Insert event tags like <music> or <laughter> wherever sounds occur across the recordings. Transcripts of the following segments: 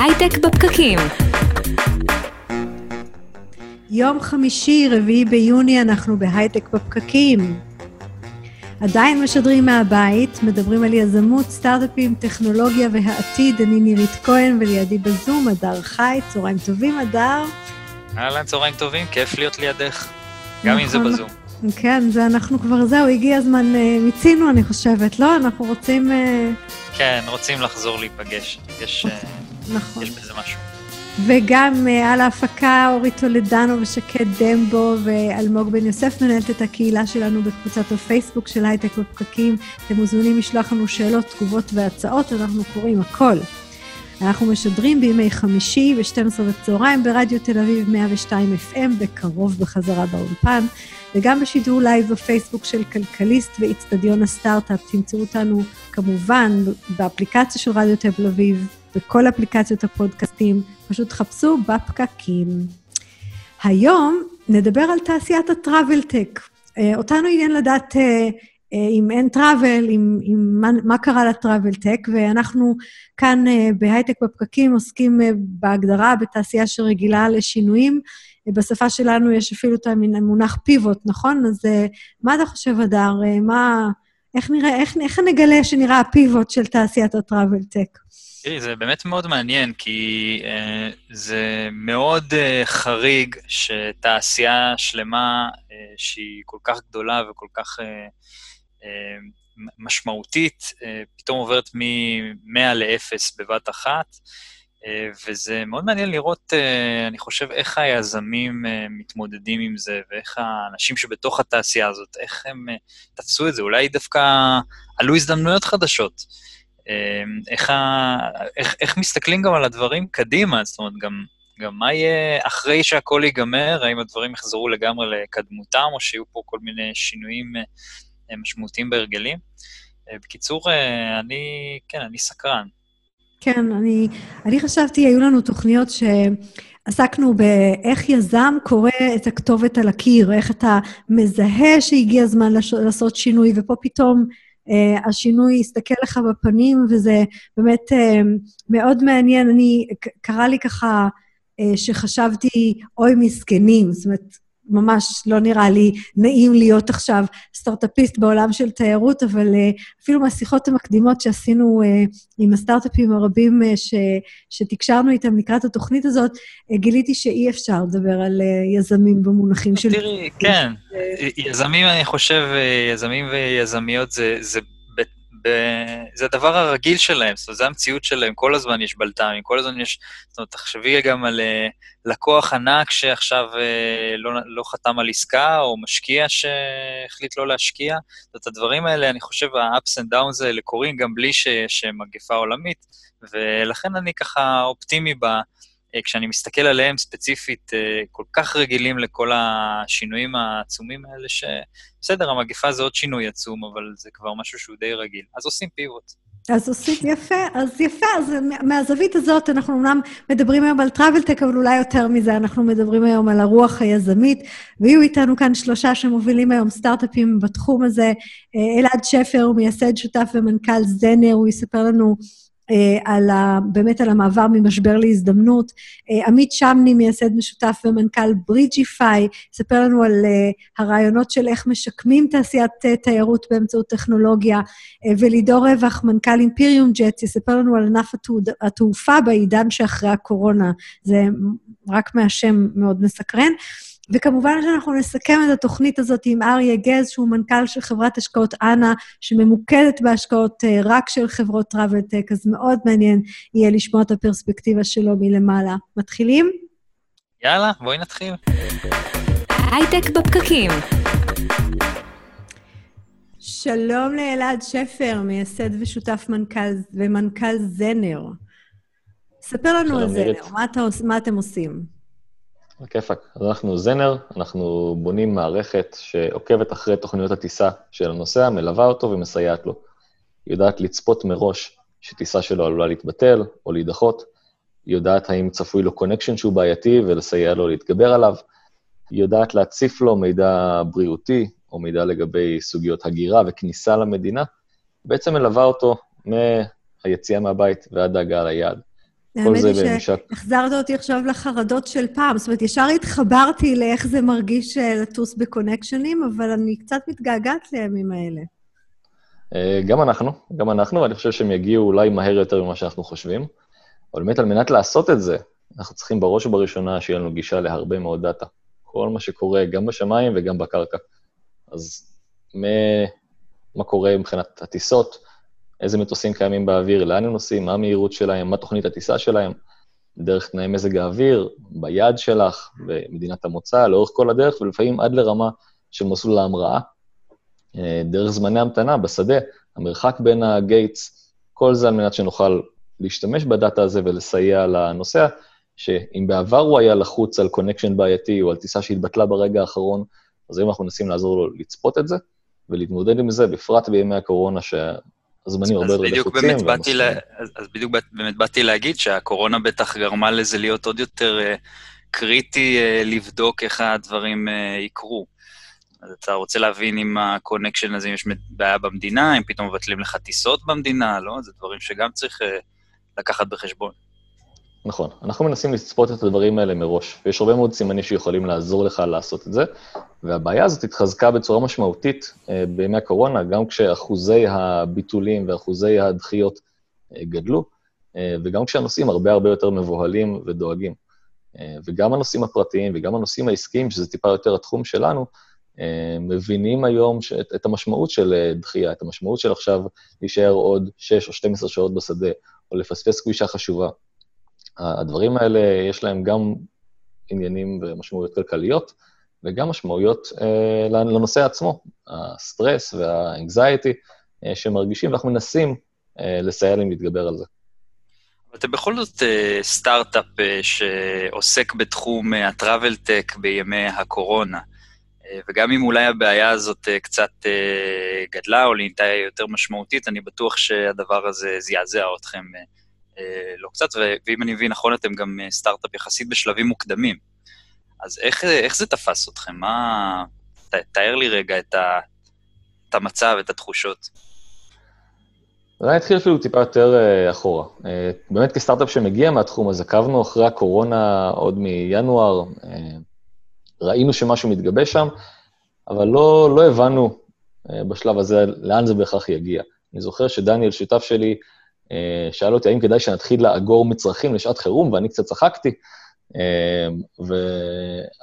הייטק בפקקים. יום חמישי, רביעי ביוני, אנחנו בהייטק בפקקים. עדיין משדרים מהבית, מדברים על יזמות, סטארט-אפים, טכנולוגיה והעתיד. אני נירית כהן ולידי בזום, הדר חי. צהריים טובים, הדר. אהלן, צהריים טובים, כיף להיות לידך, גם אם זה נכון. בזום. כן, זה אנחנו כבר, זהו, הגיע הזמן, אה, מיצינו, אני חושבת, לא? אנחנו רוצים... כן, רוצים לחזור להיפגש, יש, אה, נכון. יש בזה משהו. וגם אה, על ההפקה אורית טולדנו ושקד דמבו ואלמוג בן יוסף מנהלת את הקהילה שלנו בקבוצת הפייסבוק של הייטק בפקקים. אתם מוזמנים לשלוח לנו שאלות, תגובות והצעות, אנחנו קוראים הכל. אנחנו משדרים בימי חמישי ב-12 בצהריים ברדיו תל אביב 102 FM, בקרוב בחזרה באולפן, וגם בשידור live בפייסבוק של כלכליסט ואצטדיון הסטארט-אפ. תמצאו אותנו כמובן באפליקציה של רדיו תל אביב, בכל אפליקציות הפודקאסטים, פשוט חפשו בפקקים. היום נדבר על תעשיית ה travel-tech. אה, אותנו עניין לדעת אה, אם אין travel, אם, אם מה, מה קרה ל travel-tech, ואנחנו כאן אה, בהייטק בפקקים עוסקים אה, בהגדרה בתעשייה שרגילה לשינויים. אה, בשפה שלנו יש אפילו את המונח pivot, נכון? אז אה, מה אתה חושב? אה, מה... איך נראה, איך, איך נגלה שנראה הפיבוט של תעשיית הטראבל-טק? תראי, זה באמת מאוד מעניין, כי אה, זה מאוד אה, חריג שתעשייה שלמה, אה, שהיא כל כך גדולה וכל כך אה, אה, משמעותית, אה, פתאום עוברת מ-100 ל-0 בבת אחת, אה, וזה מאוד מעניין לראות, אה, אני חושב, איך היזמים אה, מתמודדים עם זה, ואיך האנשים שבתוך התעשייה הזאת, איך הם אה, תפסו את זה. אולי דווקא עלו הזדמנויות חדשות. אה, איך, ה... איך, איך מסתכלים גם על הדברים קדימה, זאת אומרת, גם, גם מה יהיה אחרי שהכל ייגמר, האם הדברים יחזרו לגמרי לקדמותם, או שיהיו פה כל מיני שינויים אה, אה, משמעותיים בהרגלים. אה, בקיצור, אה, אני, כן, אני סקרן. כן, אני, אני חשבתי, היו לנו תוכניות שעסקנו באיך יזם קורא את הכתובת על הקיר, איך אתה מזהה שהגיע הזמן לש- לעשות שינוי, ופה פתאום אה, השינוי יסתכל לך בפנים, וזה באמת אה, מאוד מעניין. אני, קרה לי ככה אה, שחשבתי, אוי, מסכנים, זאת אומרת, ממש לא נראה לי נעים להיות עכשיו סטארט-אפיסט בעולם של תיירות, אבל uh, אפילו מהשיחות המקדימות שעשינו uh, עם הסטארט-אפים הרבים uh, ש, שתקשרנו איתם לקראת התוכנית הזאת, גיליתי שאי אפשר לדבר על יזמים במונחים של... תראי, כן, יזמים, אני חושב, אה, יזמים ויזמיות זה, זה, זה הדבר הרגיל שלהם, זאת אומרת, זה המציאות שלהם, כל הזמן יש בלת"מים, כל הזמן יש... זאת אומרת, תחשבי גם על אה, לקוח ענק שעכשיו אה, לא, לא חתם על עסקה, או משקיע שהחליט לא להשקיע. זאת אומרת, הדברים האלה, אני חושב, ה-ups and downs האלה קורים גם בלי שיש אה, מגפה עולמית, ולכן אני ככה אופטימי ב... אה, כשאני מסתכל עליהם ספציפית, אה, כל כך רגילים לכל השינויים העצומים האלה, שבסדר, המגפה זה עוד שינוי עצום, אבל זה כבר משהו שהוא די רגיל. אז עושים pivot. אז עושים, יפה, אז יפה, אז מה- מהזווית הזאת אנחנו אומנם מדברים היום על travel-tech, אבל אולי יותר מזה, אנחנו מדברים היום על הרוח היזמית, ויהיו איתנו כאן שלושה שמובילים היום סטארט-אפים בתחום הזה. אה, אלעד שפר הוא מייסד, שותף ומנכ"ל זנר, הוא יספר לנו על ה, באמת על המעבר ממשבר להזדמנות. אה, עמית שמני, מייסד משותף ומנכ"ל ברידג'יפיי, יספר לנו על אה, הרעיונות של איך משקמים תעשיית אה, תיירות באמצעות טכנולוגיה, אה, ולידור רווח, מנכ"ל אימפיריום ג'טס, יספר לנו על ענף התעופה בעידן שאחרי הקורונה. זה רק מהשם מאוד מסקרן. וכמובן שאנחנו נסכם את התוכנית הזאת עם אריה גז, שהוא מנכ"ל של חברת השקעות אנה, שממוקדת בהשקעות אה, רק של חברות travel-tech, אז מאוד מעניין יהיה לשמוע את הפרספקטיבה שלו מלמעלה. מתחילים? יאללה, בואי נתחיל. הייטק בפקקים. שלום לאלעד שפר, מייסד ושותף מנכ"ל ומנכ"ל זנר. ספר לנו על זנר. מה, אתה, מה אתם עושים? כיפאק. אז אנחנו זנר, אנחנו בונים מערכת שעוקבת אחרי תוכניות הטיסה של הנוסע, מלווה אותו ומסייעת לו. היא יודעת לצפות מראש שטיסה שלו עלולה להתבטל או להידחות, היא יודעת האם צפוי לו קונקשן שהוא בעייתי ולסייע לו להתגבר עליו, היא יודעת להציף לו מידע בריאותי או מידע לגבי סוגיות הגירה וכניסה למדינה, בעצם מלווה אותו מהיציאה מהבית ועד ההגעה ליעד. כל זה האמת היא בממשק. שהחזרת אותי עכשיו לחרדות של פעם. זאת אומרת, ישר התחברתי לאיך זה מרגיש אה, לטוס בקונקשנים, אבל אני קצת מתגעגעת לימים האלה. אה, גם אנחנו, גם אנחנו, ואני חושב שהם יגיעו אולי מהר יותר ממה שאנחנו חושבים. אבל באמת, על מנת לעשות את זה, אנחנו צריכים בראש ובראשונה שיהיה לנו גישה להרבה מאוד דאטה. כל מה שקורה, גם בשמיים וגם בקרקע. אז מ... מה קורה מבחינת הטיסות, איזה מטוסים קיימים באוויר, לאן הם נוסעים, מה המהירות שלהם, מה תוכנית הטיסה שלהם, דרך תנאי מזג האוויר, ביעד שלך, במדינת המוצא, לאורך כל הדרך, ולפעמים עד לרמה של מסלול ההמראה. אה, דרך זמני המתנה בשדה, המרחק בין ה gates, כל זה על מנת שנוכל להשתמש ב data הזה ולסייע לנוסע, שאם בעבר הוא היה לחוץ על connection בעייתי או על טיסה שהתבטלה ברגע האחרון, אז היום אנחנו מנסים לעזור לו לצפות את זה ולהתמודד עם זה, בפרט בימי הקורונה, שהזמנים הרבה יותר לחוצים. אז, בדיוק באמת באתי להגיד שהקורונה בטח גרמה לזה להיות עוד יותר אה, קריטי אה, לבדוק איך הדברים אה, יקרו. אז אתה רוצה להבין אם ה connection הזה, אם יש בעיה במדינה, אם פתאום מבטלים לך טיסות במדינה, לא? זה דברים שגם צריך לקחת בחשבון. נכון, אנחנו מנסים לצפות את הדברים האלה מראש, ויש הרבה מאוד סימנים שיכולים לעזור לך לעשות את זה, והבעיה הזאת התחזקה בצורה משמעותית אה, בימי הקורונה, גם כשאחוזי הביטולים ואחוזי הדחיות אה, גדלו, אה, וגם כשהנוסעים הרבה הרבה יותר מבוהלים ודואגים. וגם הנושאים הפרטיים וגם הנושאים העסקיים, שזה טיפה יותר התחום שלנו, מבינים היום שאת, את המשמעות של דחייה, את המשמעות של עכשיו להישאר עוד 6 או 12 שעות בשדה, או לפספס פגישה חשובה. הדברים האלה, יש להם גם עניינים ומשמעויות כלכליות, וגם משמעויות אה, לנושא עצמו, הסטרס והאנגזייטי אה, שמרגישים, ואנחנו מנסים אה, לסייע להם להתגבר על זה. אתם בכל זאת אה, סטארט-אפ אה, שעוסק בתחום אה, הטראבל-טק בימי הקורונה. אה, וגם אם אולי הבעיה הזאת אה, קצת אה, גדלה או נהייתה יותר משמעותית, אני בטוח שהדבר הזה זעזע אתכם אה, אה, לא קצת, ואם אני מבין נכון, אתם גם אה, סטארט-אפ יחסית בשלבים מוקדמים. אז איך, אה, איך זה תפס אתכם? מה... ת, תאר לי רגע את, ה, את המצב, את התחושות. אולי נתחיל אפילו טיפה יותר אה, אחורה. אה, באמת כסטארט-אפ שמגיע מהתחום, אז עקבנו אחרי הקורונה עוד מינואר, אה, ראינו שמשהו מתגבש שם, אבל לא, לא הבנו אה, בשלב הזה לאן זה בהכרח יגיע. אני זוכר שדניאל, שותף שלי, אה, שאל אותי האם כדאי שנתחיל לאגור מצרכים לשעת חירום, ואני קצת צחקתי. אה, ו...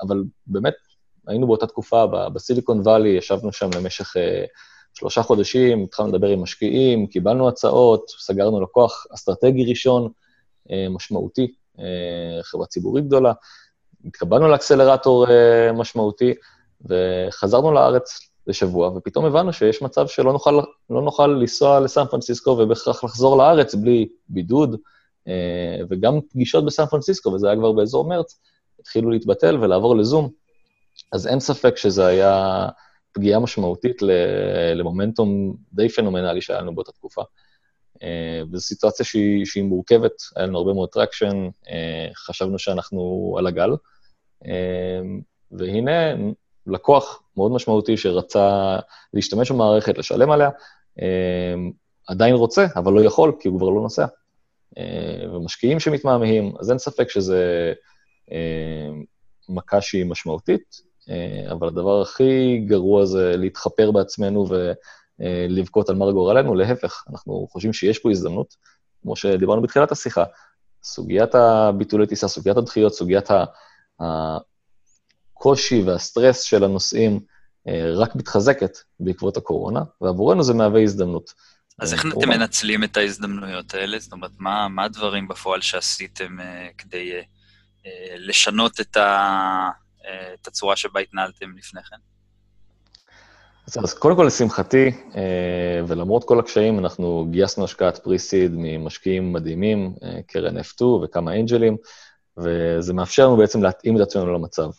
אבל באמת, היינו באותה תקופה בסיליקון וואלי, ישבנו שם למשך אה, שלושה חודשים, התחלנו לדבר עם משקיעים, קיבלנו הצעות, סגרנו לקוח אסטרטגי ראשון, אה, משמעותי, אה, חברה ציבורית גדולה, התקבלנו לאקסלרטור אה, משמעותי, וחזרנו לארץ לשבוע, ופתאום הבנו שיש מצב שלא נוכל, לא נוכל לנסוע לסן פרנסיסקו ובהכרח לחזור לארץ בלי בידוד, אה, וגם פגישות בסן פרנסיסקו, וזה היה כבר באזור מרץ, התחילו להתבטל ולעבור לזום. אז אין ספק שזה היה פגיעה משמעותית למומנטום די פנומנלי שהיה לנו באותה תקופה. אה, וזו סיטואציה שהיא, שהיא מורכבת, היה לנו הרבה מאוד traction, חשבנו שאנחנו על הגל, אה, והנה לקוח מאוד משמעותי שרצה להשתמש במערכת, לשלם עליה, אה, עדיין רוצה, אבל לא יכול, כי הוא כבר לא נוסע. ומשקיעים שמתמהמהים, אז אין ספק שזה מכה שהיא משמעותית, אבל הדבר הכי גרוע זה להתחפר בעצמנו ולבכות על מר גורלנו, להפך, אנחנו חושבים שיש פה הזדמנות, כמו שדיברנו בתחילת השיחה, סוגיית הביטולי טיסה, סוגיית הדחיות, סוגיית הקושי והסטרס של הנוסעים רק מתחזקת בעקבות הקורונה, ועבורנו זה מהווה הזדמנות. אז איך אתם מנצלים את ההזדמנויות האלה? זאת אומרת, מה, מה הדברים בפועל שעשיתם uh, כדי לשנות את, ה, את הצורה שבה התנהלתם לפני כן? אז, אז קודם כל, לשמחתי, ולמרות כל הקשיים, אנחנו גייסנו השקעת פרי-סיד ממשקיעים מדהימים, קרן F2 וכמה אנג'לים, וזה מאפשר לנו בעצם להתאים את עצמנו למצב.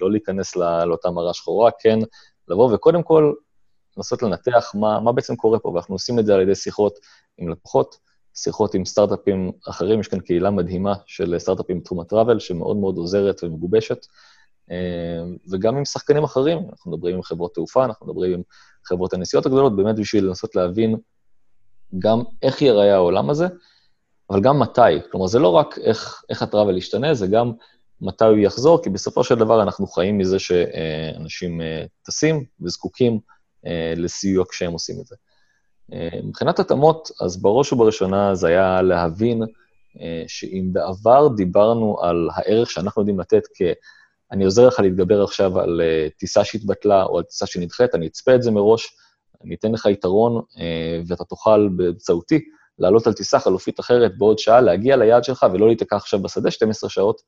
לא להיכנס לא, לאותה מראה שחורה, כן לבוא וקודם כל לנסות לנתח מה, מה בעצם קורה פה, ואנחנו עושים את זה על ידי שיחות עם לקוחות, שיחות עם סטארט-אפים אחרים, יש כאן קהילה מדהימה של סטארט-אפים בתחום הטראבל, שמאוד מאוד עוזרת ומגובשת, וגם עם שחקנים אחרים, אנחנו מדברים עם חברות תעופה, אנחנו מדברים עם חברות הנסיעות הגדולות, באמת בשביל לנסות להבין גם איך ייראה העולם הזה, אבל גם מתי. כלומר, זה לא רק איך, איך הטראבל ישתנה, זה גם מתי הוא יחזור, כי בסופו של דבר אנחנו חיים מזה שאנשים אה, טסים וזקוקים אה, לסיוע כשהם עושים את זה. אה, מבחינת התאמות, אז בראש ובראשונה זה היה להבין שאם בעבר דיברנו על הערך שאנחנו יודעים לתת כ... אני עוזר לך להתגבר עכשיו על טיסה שהתבטלה או על טיסה שנדחית, אני אצפה את זה מראש, אני אתן לך יתרון, ואתה תוכל באמצעותי לעלות על טיסה חלופית אחרת בעוד שעה, להגיע ליעד שלך ולא להיתקע עכשיו בשדה 12 שעות.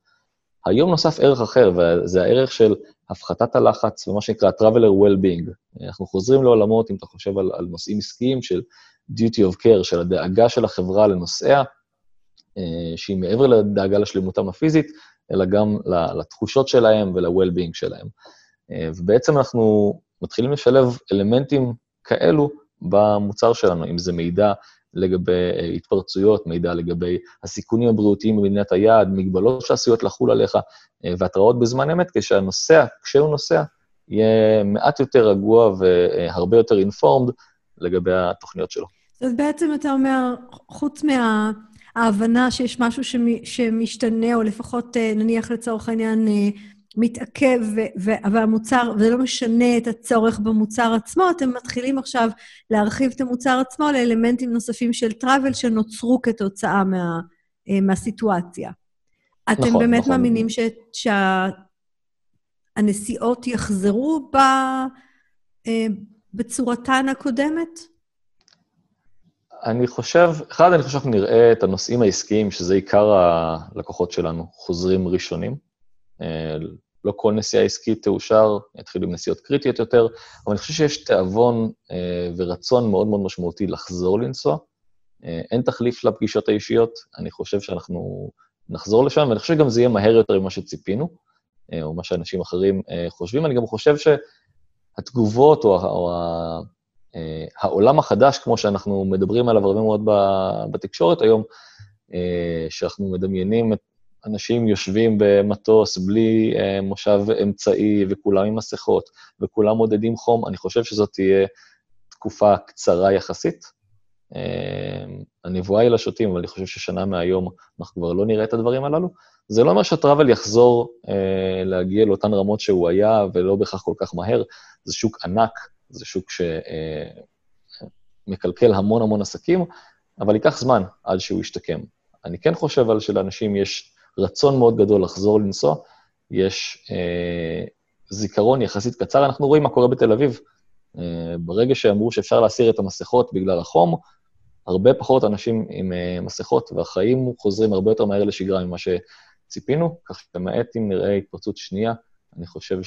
היום נוסף ערך אחר, וזה הערך של הפחתת הלחץ ומה שנקרא Traveler Well-being. אנחנו חוזרים לעולמות, אם אתה חושב על, על נושאים עסקיים, של duty of care, של הדאגה של החברה לנוסעיה, אה, שהיא מעבר לדאגה לשלמותם הפיזית, אלא גם לתחושות שלהם ול-well-being שלהם. אה, ובעצם אנחנו מתחילים לשלב אלמנטים כאלו במוצר שלנו, אם זה מידע לגבי אה, התפרצויות, מידע לגבי הסיכונים הבריאותיים במדינת היעד, מגבלות שעשויות לחול עליך, אה, והתראות בזמן אמת, כשהנוסע, כשהוא נוסע, יהיה מעט יותר רגוע והרבה יותר אינפורמד לגבי התוכניות שלו. אז בעצם אתה אומר, חוץ מההבנה שיש משהו שמשתנה, או לפחות אה, נניח לצורך העניין מתעכב, והמוצר, וזה לא משנה את הצורך במוצר עצמו, אתם מתחילים עכשיו להרחיב את המוצר עצמו לאלמנטים נוספים של טראבל שנוצרו כתוצאה מה, אה, מהסיטואציה. אתם נכון, באמת נכון. מאמינים שהנסיעות יחזרו ב, אה, בצורתן הקודמת? אני חושב, אחד, אני חושב שאנחנו נראה את הנושאים העסקיים, שזה עיקר הלקוחות שלנו, חוזרים ראשונים. אה, לא כל נסיעה עסקית תאושר, יתחילו עם נסיעות קריטיות יותר, אבל אני חושב שיש תיאבון אה, ורצון מאוד מאוד משמעותי לחזור לנסוע. אה, אין תחליף לפגישות האישיות, אני חושב שאנחנו נחזור לשם, ואני חושב שגם זה יהיה מהר יותר ממה שציפינו, או מה שאנשים אחרים חושבים. אני גם חושב שהתגובות, או, או העולם החדש, כמו שאנחנו מדברים עליו הרבה מאוד בתקשורת היום, שאנחנו מדמיינים את אנשים יושבים במטוס בלי אה, מושב אמצעי, וכולם עם מסכות, וכולם מודדים חום, אני חושב שזאת תהיה תקופה קצרה יחסית. אה, הנבואה היא לשוטים, אבל אני חושב ששנה מהיום אנחנו כבר לא נראה את הדברים הללו. זה לא אומר שהטראבל יחזור אה, להגיע לאותן רמות שהוא היה, ולא בהכרח כל כך מהר. זה שוק ענק, זה שוק שמקלקל אה, המון המון עסקים, אבל ייקח זמן עד שהוא ישתקם. אני כן חושב על שלאנשים יש רצון מאוד גדול לחזור לנסוע, יש אה, זיכרון יחסית קצר. אנחנו רואים מה קורה בתל אביב. אה, ברגע שאמרו שאפשר להסיר את המסכות בגלל החום, הרבה פחות אנשים עם אה, מסכות, והחיים חוזרים הרבה יותר מהר לשגרה ממה שציפינו, כך שלמעט אם נראה התפרצות שנייה, אני חושב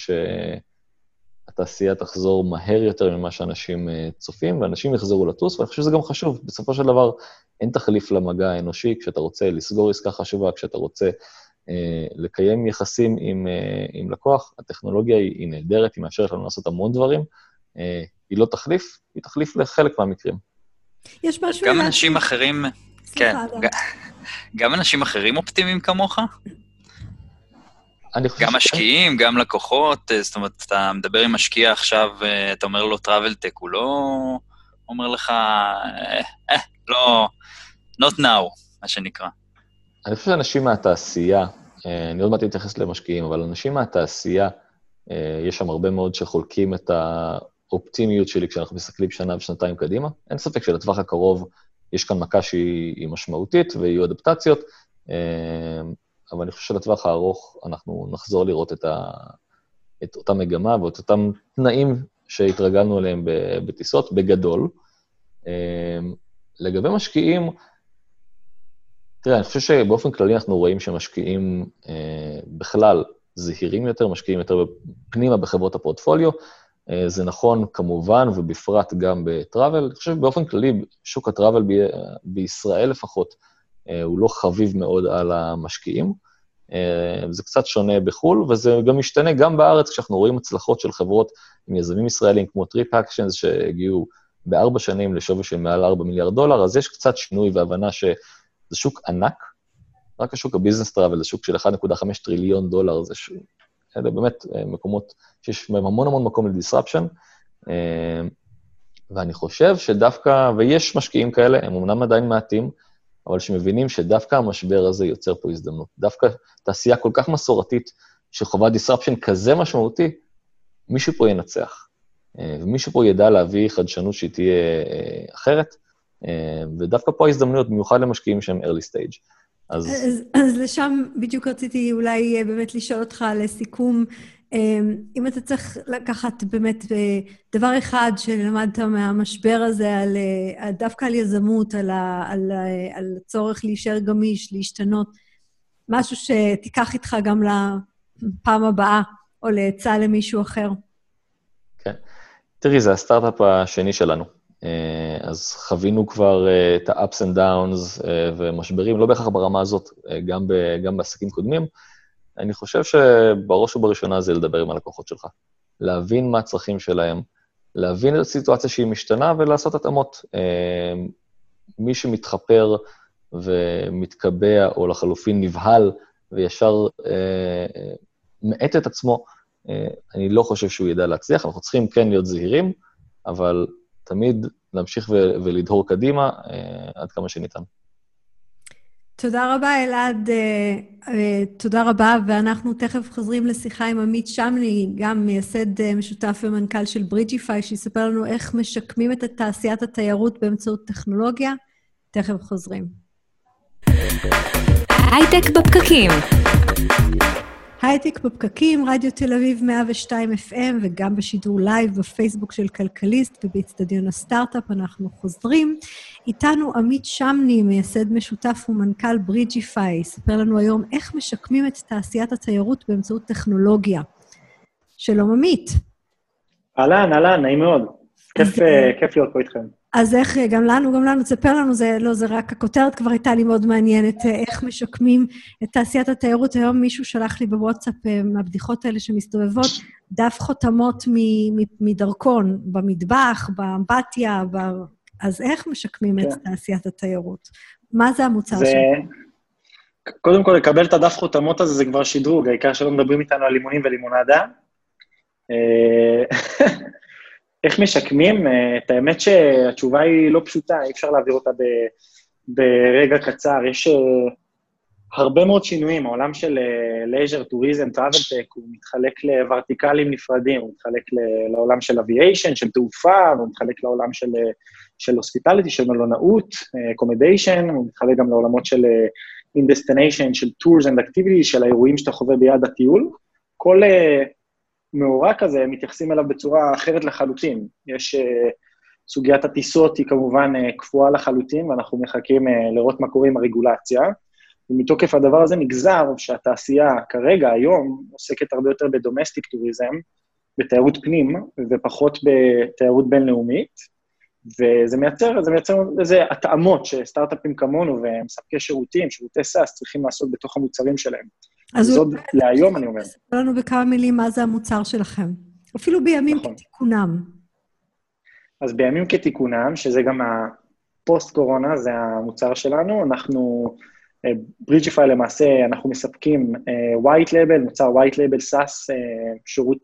שהתעשייה תחזור מהר יותר ממה שאנשים אה, צופים, ואנשים יחזרו לטוס, ואני חושב שזה גם חשוב. בסופו של דבר, אין תחליף למגע האנושי כשאתה רוצה לסגור עסקה חשובה, כשאתה רוצה אה, לקיים יחסים עם, אה, עם לקוח. הטכנולוגיה היא, היא נהדרת, היא מאפשרת לנו לעשות המון דברים. אה, היא לא תחליף, היא תחליף לחלק מהמקרים. יש משהו... גם אנשים אחרים... כן, <laughs> גם אנשים אחרים אופטימיים כמוך? אני חושב גם משקיעים, גם לקוחות, אה, זאת אומרת, אתה מדבר עם משקיע עכשיו, אה, אתה אומר לו טראבל טק, הוא לא אומר לך, אה, אה, לא, not now, מה שנקרא. אני חושב שאנשים מהתעשייה, אני עוד מעט אתייחס למשקיעים, אבל אנשים מהתעשייה, יש שם הרבה מאוד שחולקים את האופטימיות שלי כשאנחנו מסתכלים שנה ושנתיים קדימה. אין ספק שלטווח הקרוב יש כאן מכה שהיא משמעותית ויהיו אדפטציות, אבל אני חושב שלטווח הארוך אנחנו נחזור לראות את, ה, את אותה מגמה ואת אותם תנאים שהתרגלנו אליהם בטיסות, בגדול. לגבי משקיעים, תראה, אני חושב שבאופן כללי אנחנו רואים שמשקיעים אה, בכלל זהירים יותר, משקיעים יותר פנימה בחברות הפורטפוליו. אה, זה נכון כמובן, ובפרט גם ב travel. אני חושב שבאופן כללי, שוק ה travel ב- בישראל לפחות, הוא לא חביב מאוד על המשקיעים. אה, זה קצת שונה בחו"ל, וזה גם משתנה גם בארץ, כשאנחנו רואים הצלחות של חברות עם יזמים ישראלים כמו TripActions, שהגיעו בארבע שנים לשווי של מעל 4 מיליארד דולר, אז יש קצת שינוי והבנה שזה שוק ענק, רק השוק הביזנס טראבל זה שוק של 1.5 טריליון דולר, זה ש... אלה באמת אה, מקומות שיש בהם המון המון מקום לדיסרפשן, אה, ואני חושב שדווקא, ויש משקיעים כאלה, הם אמנם עדיין מעטים, אבל שמבינים שדווקא המשבר הזה יוצר פה הזדמנות. דווקא תעשייה כל כך מסורתית, שחובה disruption כזה משמעותי, מישהו פה ינצח. אה, ומישהו פה ידע להביא חדשנות שהיא תהיה אה, אחרת, אה, ודווקא פה ההזדמנויות, במיוחד למשקיעים שהם early stage. אז... אז, אז לשם בדיוק רציתי אולי באמת לשאול אותך לסיכום, אם אתה צריך לקחת באמת דבר אחד שלמדת מהמשבר הזה, על, דווקא על יזמות, על, ה, על, על הצורך להישאר גמיש, להשתנות, משהו שתיקח איתך גם לפעם הבאה, או לעצה למישהו אחר. כן. תראי, זה הסטארט-אפ השני שלנו. אה, אז חווינו כבר אה, את ה-ups and downs אה, ומשברים, לא בהכרח ברמה הזאת, גם, ב, גם בעסקים קודמים. אני חושב שבראש ובראשונה זה לדבר עם הלקוחות שלך. להבין מה הצרכים שלהם, להבין את הסיטואציה שהיא משתנה ולעשות התאמות. מי שמתחפר ומתקבע, או לחלופין נבהל, וישר מאט את עצמו, אני לא חושב שהוא ידע להצליח. אנחנו צריכים כן להיות זהירים, אבל תמיד להמשיך ולדהור קדימה אה, עד כמה שניתן. תודה רבה, אלעד. אה, אה, תודה רבה, ואנחנו תכף חוזרים לשיחה עם עמית שמני, גם מייסד משותף ומנכ"ל של ברידג'יפיי, שיספר לנו איך משקמים את תעשיית התיירות באמצעות טכנולוגיה. תכף חוזרים. הייטק בפקקים. הייטק בפקקים, רדיו תל אביב 102 FM, וגם בשידור לייב בפייסבוק של כלכליסט ובאצטדיון הסטארט-אפ, אנחנו חוזרים. איתנו עמית שמני, מייסד משותף ומנכ"ל Bridgify, יספר לנו היום איך משקמים את תעשיית התיירות באמצעות טכנולוגיה. שלום, עמית. אהלן, אהלן, נעים מאוד. כיף, אה, כיף להיות פה איתכם. אז איך, גם לנו, גם לנו, תספר לנו, זה לא, זה רק, הכותרת כבר הייתה לי מאוד מעניינת, איך משקמים את תעשיית התיירות. היום מישהו שלח לי בוואטסאפ אה, מהבדיחות האלה שמסתובבות, דף חותמות מדרכון, במטבח, באמבטיה, ב... אז איך משקמים כן. את תעשיית התיירות? מה זה המוצר זה... שלך? קודם כל, לקבל את הדף חותמות הזה זה כבר שדרוג, העיקר שלא מדברים איתנו על לימונים ולימונדה. אה, איך משקמים? אה, את האמת שהתשובה היא לא פשוטה, אי אפשר להעביר אותה ב, ברגע קצר. יש אה, הרבה מאוד שינויים, העולם של leisure, tourism, travel tech, הוא מתחלק לוורטיקלים נפרדים, הוא מתחלק לעולם של aviation, של תעופה, הוא מתחלק לעולם של, של hospitality, של מלונאות, accommodation, הוא מתחלק גם לעולמות של in destination, של tours and activities, של האירועים שאתה חווה ביעד הטיול. כל מאורע כזה, מתייחסים אליו בצורה אחרת לחלוטין. יש... אה, סוגיית הטיסות היא כמובן אה, קפואה לחלוטין, ואנחנו מחכים אה, לראות מה קורה עם הרגולציה. ומתוקף הדבר הזה נגזר שהתעשייה כרגע, היום, עוסקת הרבה יותר ב domestic tourism, בתיירות פנים, ופחות בתיירות בינלאומית, וזה מייצר, מייצר איזה התאמות שסטארט-אפים כמונו ומספקי שירותים, שירותי SaaS, צריכים לעשות בתוך המוצרים שלהם. אז זאת להיום, אני אומר. תספר לנו בכמה מילים מה זה המוצר שלכם. אפילו בימים נכון. כתיקונם. אז בימים כתיקונם, שזה גם הפוסט-קורונה, זה המוצר שלנו, אנחנו, Bridgify למעשה, אנחנו מספקים אה, white label, מוצר white label SaaS, אה, שירות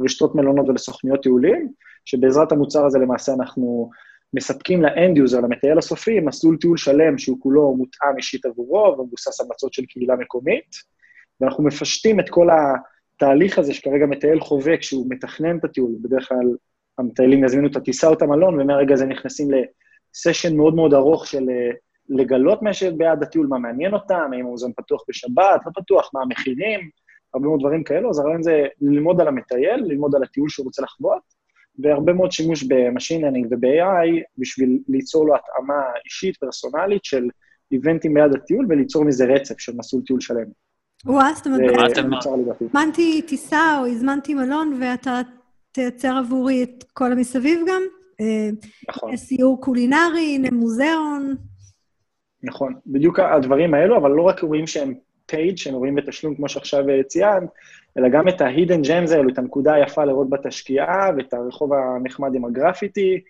לרשתות מלונות ולסוכניות טיולים, שבעזרת המוצר הזה למעשה אנחנו מספקים ל end user, למטייל הסופי, מסלול טיול שלם שהוא כולו מותאם אישית עבורו ומבוסס המלצות של קהילה מקומית. ואנחנו מפשטים את כל התהליך הזה שכרגע מטייל חווה כשהוא מתכנן את הטיול, בדרך כלל המטיילים יזמינו את הטיסה או את המלון, ומהרגע הזה נכנסים לסשן מאוד מאוד ארוך של אה, לגלות מה שביעד הטיול, מה מעניין אותם, האם המוזיאון פתוח בשבת, לא פתוח, מה המחירים, הרבה מאוד דברים כאלו, אז הרעיון זה ללמוד על המטייל, ללמוד על הטיול שהוא רוצה לחוות, והרבה מאוד שימוש ב machine learning וב-AI בשביל ליצור לו התאמה אישית, פרסונלית, של איבנטים ביד הטיול, וליצור מזה רצף של מסלול טיול שלם. וואו, זאת אומרת, הזמנתי טיסה או הזמנתי מלון, ואתה תייצר עבורי את כל המסביב גם? נכון. סיור קולינרי, מוזיאון. נכון, בדיוק הדברים האלו, אבל לא רק אירועים שהם paid, שהם אירועים בתשלום, כמו שעכשיו ציינת, אלא גם את ה-hidden gems האלו, את הנקודה היפה לראות בת השקיעה, ואת הרחוב הנחמד עם הגרפיטי,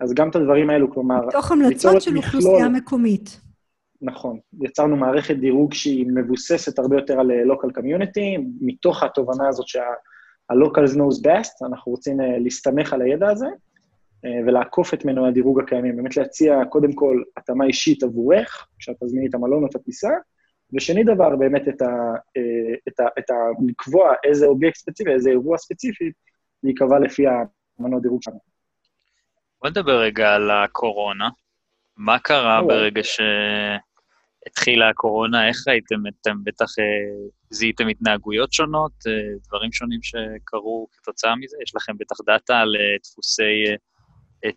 אז גם את הדברים האלו, כלומר... מתוך המלצות של אוכלוסייה מקומית. נכון. יצרנו מערכת דירוג שהיא מבוססת הרבה יותר על אה, local community, מתוך התובנה הזאת שה-locals knows best, אנחנו רוצים uh, להסתמך על הידע הזה, אה, ולעקוף את מנועי הדירוג הקיימים, באמת להציע קודם כל התאמה אישית עבורך, כשאת תזמיני את המלון או את הטיסה, ושני דבר, באמת את ה, אה, את ה, את ה, לקבוע איזה אובייקט ספציפי, איזה אירוע ספציפי, להיקבע לפי המנוע דירוג שלנו. בוא נדבר רגע על הקורונה. מה קרה אוקיי. ברגע שהתחילה הקורונה? איך ראיתם? אתם בטח אה, זיהיתם התנהגויות שונות, אה, דברים שונים שקרו כתוצאה מזה? יש לכם בטח דאטה על אה, דפוסי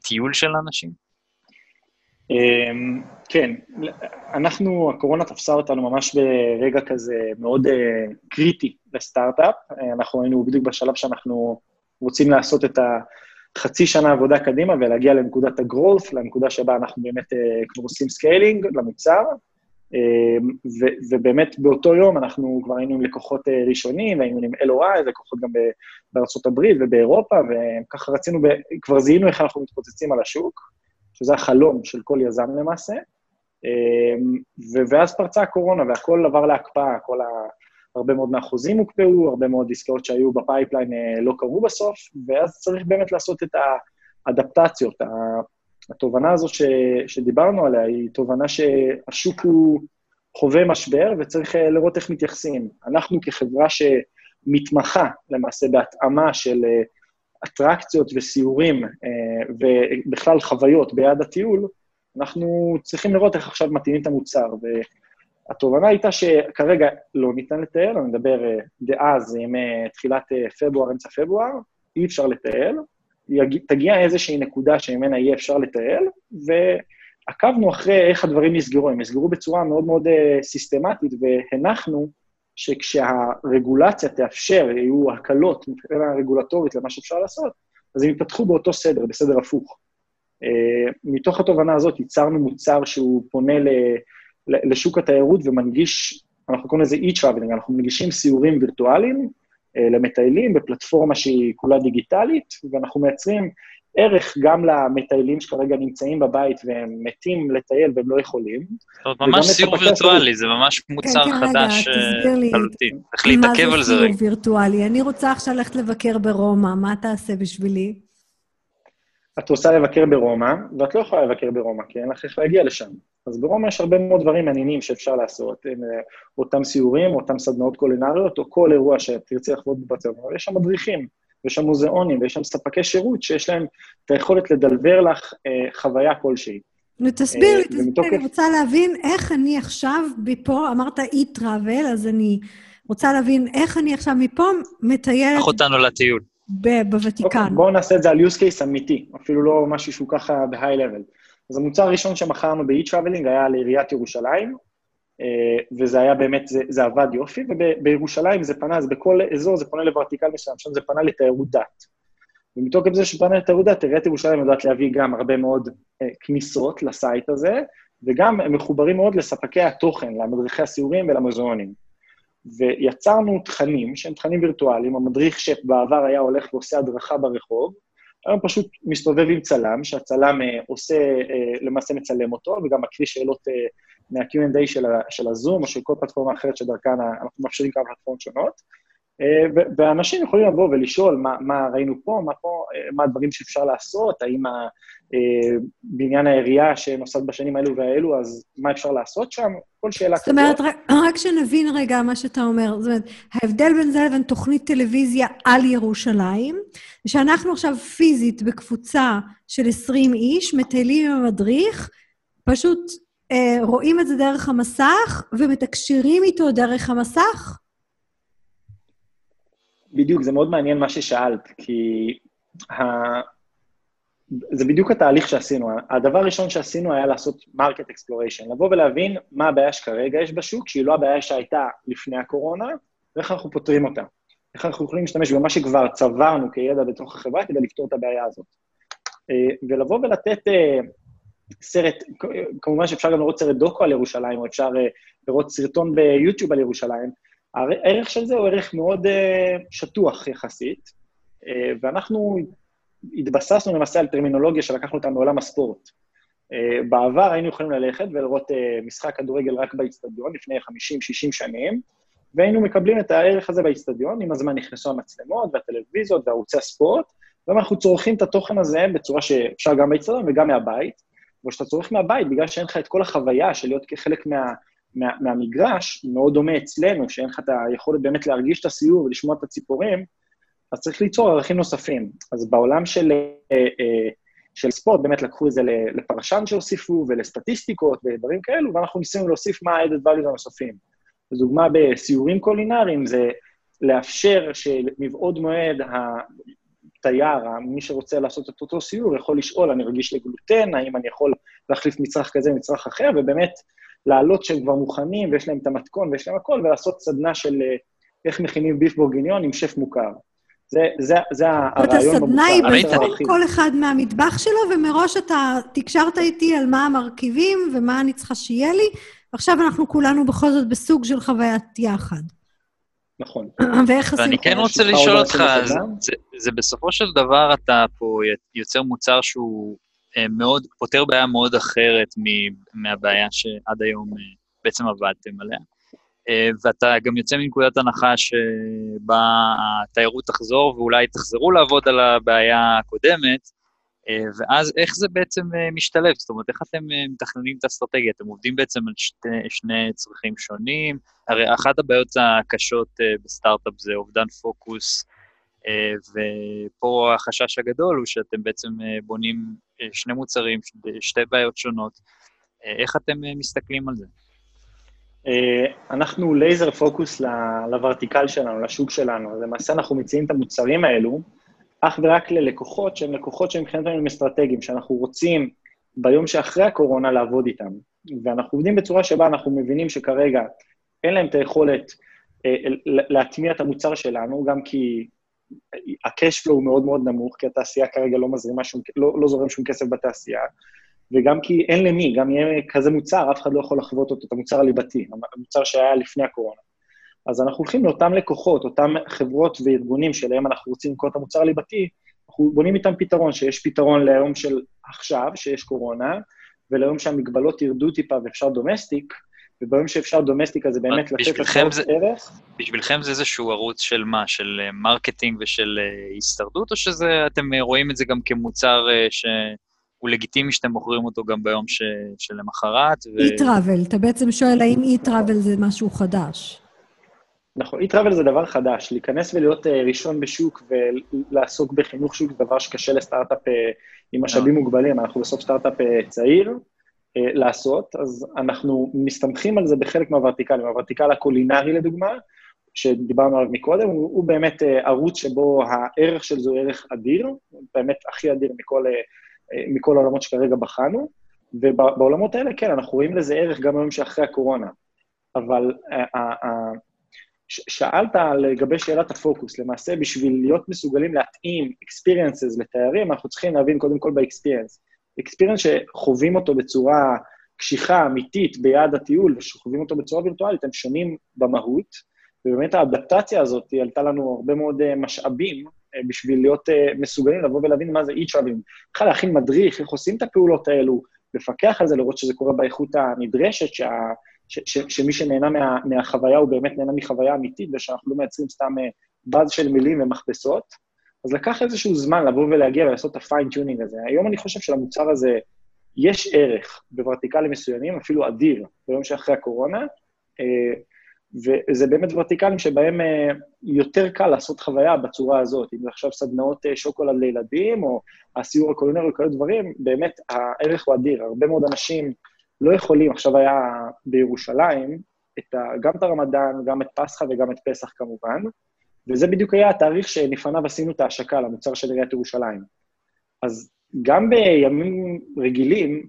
טיול של אנשים? אמ, כן, אנחנו, הקורונה תפסה אותנו ממש ברגע כזה מאוד קריטי לסטארט-אפ. אנחנו היינו בדיוק בשלב שאנחנו רוצים לעשות את החצי שנה עבודה קדימה ולהגיע לנקודת ה-growth, לנקודה שבה אנחנו באמת כבר עושים scaling למוצר. אמ, ו- ובאמת באותו יום אנחנו כבר היינו עם לקוחות אה, ראשונים, היינו עם LOI, לקוחות גם ב- בארצות הברית ובאירופה, וככה רצינו, כבר זיהינו איך אנחנו מתפוצצים על השוק. שזה החלום של כל יזם למעשה. אמ, ו- ואז פרצה הקורונה והכל עבר להקפאה, כל ה... הרבה מאוד מהחוזים הוקפאו, הרבה מאוד עסקאות שהיו ב pipeline אה, לא קרו בסוף, ואז צריך באמת לעשות את האדפטציות. התובנה הזו ש, שדיברנו עליה היא תובנה שהשוק הוא חווה משבר וצריך אה, לראות איך מתייחסים. אנחנו כחברה שמתמחה למעשה בהתאמה של אה, אטרקציות וסיורים אה, ובכלל חוויות ביד הטיול, אנחנו צריכים לראות איך עכשיו מתאימים את המוצר. והתובנה הייתה שכרגע לא ניתן לטייל, אני מדבר דאז עם תחילת פברואר, אמצע פברואר, אי אפשר לטייל, תגיע איזושהי נקודה שממנה יהיה אפשר לטייל, ועקבנו אחרי איך הדברים נסגרו. הם נסגרו בצורה מאוד מאוד סיסטמטית, והנחנו שכשהרגולציה תאפשר, יהיו הקלות מבחינה רגולטורית למה שאפשר לעשות, אז הם יפתחו באותו סדר, בסדר הפוך. Uh, מתוך התובנה הזאת ייצרנו מוצר שהוא פונה לשוק התיירות ומנגיש, אנחנו קוראים לזה e-traveling, אנחנו מנגישים סיורים וירטואליים למטיילים בפלטפורמה שהיא כולה דיגיטלית, ואנחנו מייצרים ערך גם למטיילים שכרגע נמצאים בבית והם מתים לטייל והם לא יכולים. זאת אומרת, ממש סיור וירטואלי, זה ממש מוצר כן, כן, חדש לחלוטין. צריך להתעכב על זה רגע. מה זה. סיור וירטואלי? אני רוצה עכשיו ללכת לבקר ברומא, מה תעשה בשבילי? את רוצה לבקר ברומא, ואת לא יכולה לבקר ברומא, כי אין לך איך להגיע לשם. אז ברומא יש הרבה מאוד דברים מעניינים שאפשר לעשות, עם אותם סיורים, אותם סדנאות קולינריות, או כל אירוע שתרצי לחוות בבצר, אבל יש שם מדריכים. ויש שם מוזיאונים, ויש שם ספקי שירות שיש להם את היכולת לדלבר לך אה, חוויה כלשהי. נו, תסביר לי, אה, תסביר לי, אני רוצה להבין איך אני עכשיו מפה, אמרת e-travel, אז אני רוצה להבין איך אני עכשיו מפה מטיילת קח אותנו לטיול. ב- אוקיי, בוותיקן. בואו נעשה את זה על use case אמיתי, אפילו לא משהו שהוא ככה ב-high level. אז המוצר הראשון שמכרנו ב-e-traveling היה לעיריית ירושלים, אה, וזה היה באמת, זה, זה עבד יופי, ובירושלים זה פנה, אז בכל אזור זה פונה לוורטיקל מסוים, שם זה פנה לתיירות דת. ומתוקף זה שפנה לתיירות דת, עיריית ירושלים יודעת להביא גם הרבה מאוד אה, כניסות לסייט הזה, וגם הם מחוברים מאוד לספקי התוכן, למדריכי הסיורים ולמוזיאונים. ויצרנו תכנים שהם תכנים וירטואליים, המדריך שבעבר היה הולך ועושה הדרכה ברחוב, היום פשוט מסתובב עם צלם, שהצלם אה, עושה, אה, למעשה מצלם אותו, וגם מקריא שאלות אה, מה-Q&A של, של הזום, או של כל פלטפורמה אחרת שדרכן אנחנו מאפשרים כמה פלטפורמות שונות. אה, ואנשים יכולים לבוא ולשאול מה, מה ראינו פה, מה פה, אה, מה הדברים שאפשר לעשות, האם ה- אה, בעניין העירייה שנוסד בשנים האלו והאלו, אז מה אפשר לעשות שם? כל שאלה זאת אומרת, רק- רק שנבין רגע מה שאתה אומר. זאת אומרת, ההבדל בין זה לבין תוכנית טלוויזיה על ירושלים, זה שאנחנו עכשיו פיזית בקבוצה של 20 איש, מטיילים עם המדריך, פשוט אה, רואים את זה דרך המסך ומתקשרים איתו דרך המסך. בדיוק, זה מאוד מעניין מה ששאלת, כי ה... זה בדיוק התהליך שעשינו. הדבר הראשון שעשינו היה לעשות market exploration, לבוא ולהבין מה הבעיה שכרגע יש בשוק, שהיא לא הבעיה שהייתה לפני הקורונה, ואיך אנחנו פותרים אותה. איך אנחנו יכולים להשתמש במה שכבר צברנו כידע בתוך החברה כדי לפתור את הבעיה הזאת. אה, ולבוא ולתת אה, סרט, כמובן שאפשר גם לראות סרט דוקו על ירושלים, או אפשר אה, לראות סרטון ביוטיוב על ירושלים, הערך של זה הוא ערך מאוד uh, שטוח יחסית, uh, ואנחנו התבססנו למעשה על טרמינולוגיה שלקחנו אותה מעולם הספורט. Uh, בעבר היינו יכולים ללכת ולראות uh, משחק כדורגל רק באיצטדיון, לפני 50-60 שנים, והיינו מקבלים את הערך הזה באיצטדיון, עם הזמן נכנסו המצלמות והטלוויזיות וערוצי הספורט, היום אנחנו צורכים את התוכן הזה בצורה שאפשר גם באצטדיון וגם מהבית, וכשאתה צורך מהבית, בגלל שאין לך את כל החוויה של להיות כחלק מה, מה, מהמגרש, מאוד דומה אצלנו, שאין לך את היכולת באמת להרגיש את הסיור ולשמוע את הציפורים, אז צריך ליצור ערכים נוספים. אז בעולם של, אה, אה, של ספורט, באמת לקחו את זה לפרשן שהוסיפו ולסטטיסטיקות ודברים כאלו, ואנחנו ניסינו להוסיף מה ה-added values הנוספים. לדוגמה, בסיורים קולינריים זה לאפשר שמבעוד מועד התייר, מי שרוצה לעשות את אותו סיור, יכול לשאול, אני רגיש לגלוטן, האם אני יכול להחליף מצרך כזה במצרך אחר, ובאמת לעלות שהם כבר מוכנים ויש להם את המתכון ויש להם הכל, ולעשות סדנה של אה, איך מכינים ביף בורגיניון עם שף מוכר. זה, זה, זה הרעיון במוצר. הסדנה היא בתחום כל אחד מהמטבח שלו, ומראש אתה תקשרת איתי על מה המרכיבים ומה אני צריכה שיהיה לי, ועכשיו אנחנו כולנו בכל זאת בסוג של חוויית יחד. נכון. <clears throat> ואיך עושים... ואני כן רוצה לשאול אותך, זה, זה, בסופו של דבר אתה פה יוצר מוצר שהוא מאוד, פותר בעיה מאוד אחרת מהבעיה שעד היום אה, בעצם עבדתם עליה. אה, ואתה גם יוצא מנקודת הנחה שבה התיירות תחזור ואולי תחזרו לעבוד על הבעיה הקודמת, אה, ואז איך זה בעצם אה, משתלב? זאת אומרת, איך אתם מתכננים את האסטרטגיה? אתם עובדים בעצם על שתי, שני צרכים שונים? הרי אחת הבעיות הקשות בסטארט-אפ זה אובדן פוקוס, ופה החשש הגדול הוא שאתם בעצם בונים שני מוצרים, שתי בעיות שונות. איך אתם מסתכלים על זה? אה, אנחנו laser focus ל vertical שלנו, לשוק שלנו. אז למעשה אנחנו מציעים את המוצרים האלו אך ורק ללקוחות שהם לקוחות שהם מבחינתנו הם אסטרטגיים, שאנחנו רוצים ביום שאחרי הקורונה לעבוד איתם. ואנחנו עובדים בצורה שבה אנחנו מבינים שכרגע אין להם את היכולת אה, להטמיע את המוצר שלנו, גם כי ה-cash flow הוא מאוד מאוד נמוך, כי התעשייה כרגע לא מזרימה שום, לא, לא זורם שום כסף בתעשייה, וגם כי אין למי, גם יהיה כזה מוצר, אף אחד לא יכול לחוות אותו, את המוצר הליבתי, המוצר שהיה לפני הקורונה. אז אנחנו הולכים לאותם לקוחות, אותם חברות וארגונים שלהם אנחנו רוצים למכור את המוצר הליבתי, אנחנו בונים איתם פתרון, שיש פתרון ליום של עכשיו, שיש קורונה, וליום שהמגבלות ירדו טיפה ואפשר domestic, וביום שאפשר domestic אז זה באמת לתת הצעות ערך. בשבילכם זה איזשהו ערוץ של מה? של marketing אה, ושל אה, הישרדות, או שאתם אה, רואים את זה גם כמוצר ש... הוא לגיטימי שאתם מוכרים אותו גם ביום ש... שלמחרת. ו... e-travel, אתה בעצם שואל האם e-travel זה משהו חדש. נכון, e-travel זה דבר חדש. להיכנס ולהיות uh, ראשון בשוק ולעסוק בחינוך שוק זה דבר שקשה לסטארט-אפ uh, עם משאבים מוגבלים. אנחנו בסוף סטארט-אפ uh, צעיר לעשות, אז אנחנו מסתמכים על זה בחלק מהוורטיקלים. הוורטיקל הקולינרי, לדוגמה, שדיברנו עליו מקודם, הוא, הוא באמת uh, ערוץ שבו הערך של זה הוא ערך אדיר, באמת הכי אדיר מכל... Uh, מכל העולמות שכרגע בחנו, ובעולמות האלה, כן, אנחנו רואים לזה ערך גם היום שאחרי הקורונה. אבל אה, אה, שאלת לגבי שאלת הפוקוס, למעשה בשביל להיות מסוגלים להתאים experiences לתיירים, אנחנו צריכים להבין קודם כל ב-experience. Experience שחווים אותו בצורה קשיחה, אמיתית, ביעד הטיול, ושחווים אותו בצורה וירטואלית, הם שונים במהות, ובאמת האדפטציה הזאת עלתה לנו הרבה מאוד אה, משאבים, אה, בשביל להיות אה, מסוגלים לבוא ולהבין מה זה e-traveling. בכלל להכין מדריך, איך עושים את הפעולות האלו, לפקח על זה, לראות שזה קורה באיכות הנדרשת, שה, ש, ש, שמי שנהנה מה, מהחוויה הוא באמת נהנה מחוויה אמיתית, ושאנחנו לא מייצרים סתם באז של מילים ומכבסות. אז לקח איזשהו זמן לבוא ולהגיע ולעשות את ה fine-tuning הזה. היום אני חושב שלמוצר הזה יש ערך בוורטיקלים מסוימים, אפילו אדיר, ביום שאחרי הקורונה, וזה באמת ורטיקלים שבהם אה, יותר קל לעשות חוויה בצורה הזאת. אם זה עכשיו סדנאות אה, שוקולד לילדים, או הסיור הקולינרי או כאלה דברים, באמת הערך הוא אדיר. הרבה מאוד אנשים לא יכולים, עכשיו היה בירושלים, את ה, גם את הרמדאן, גם את פסחא וגם את פסח כמובן, וזה בדיוק היה התאריך שלפניו עשינו את ההשקה למוצר של עיריית ירושלים. אז גם בימים רגילים,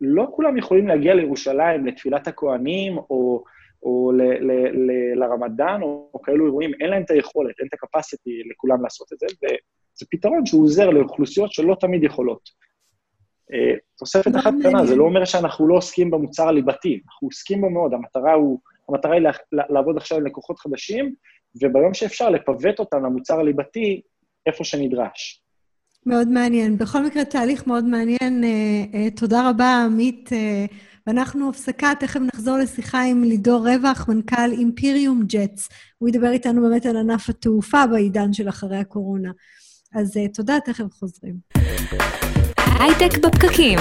לא כולם יכולים להגיע לירושלים לתפילת הכוהנים, או או ל, ל, ל, לרמדאן, או, או כאלו אירועים, אין להם את היכולת, אין את ה-capacity לכולם לעשות את זה, וזה פתרון שהוא עוזר לאוכלוסיות שלא תמיד יכולות. Uh, תוספת אחת קטנה, זה לא אומר שאנחנו לא עוסקים במוצר הליבתי, אנחנו עוסקים בו מאוד, המטרה, הוא, המטרה היא לעבוד עכשיו עם לקוחות חדשים, וביום שאפשר לפבט אותם למוצר הליבתי איפה שנדרש. מאוד מעניין. בכל מקרה, תהליך מאוד מעניין. Uh, uh, תודה רבה, עמית. Uh, ואנחנו הפסקה, תכף נחזור לשיחה עם לידור רווח, מנכ"ל אימפיריום ג'טס. הוא ידבר איתנו באמת על ענף התעופה בעידן של אחרי הקורונה. אז תודה, תכף חוזרים. הייטק בפקקים.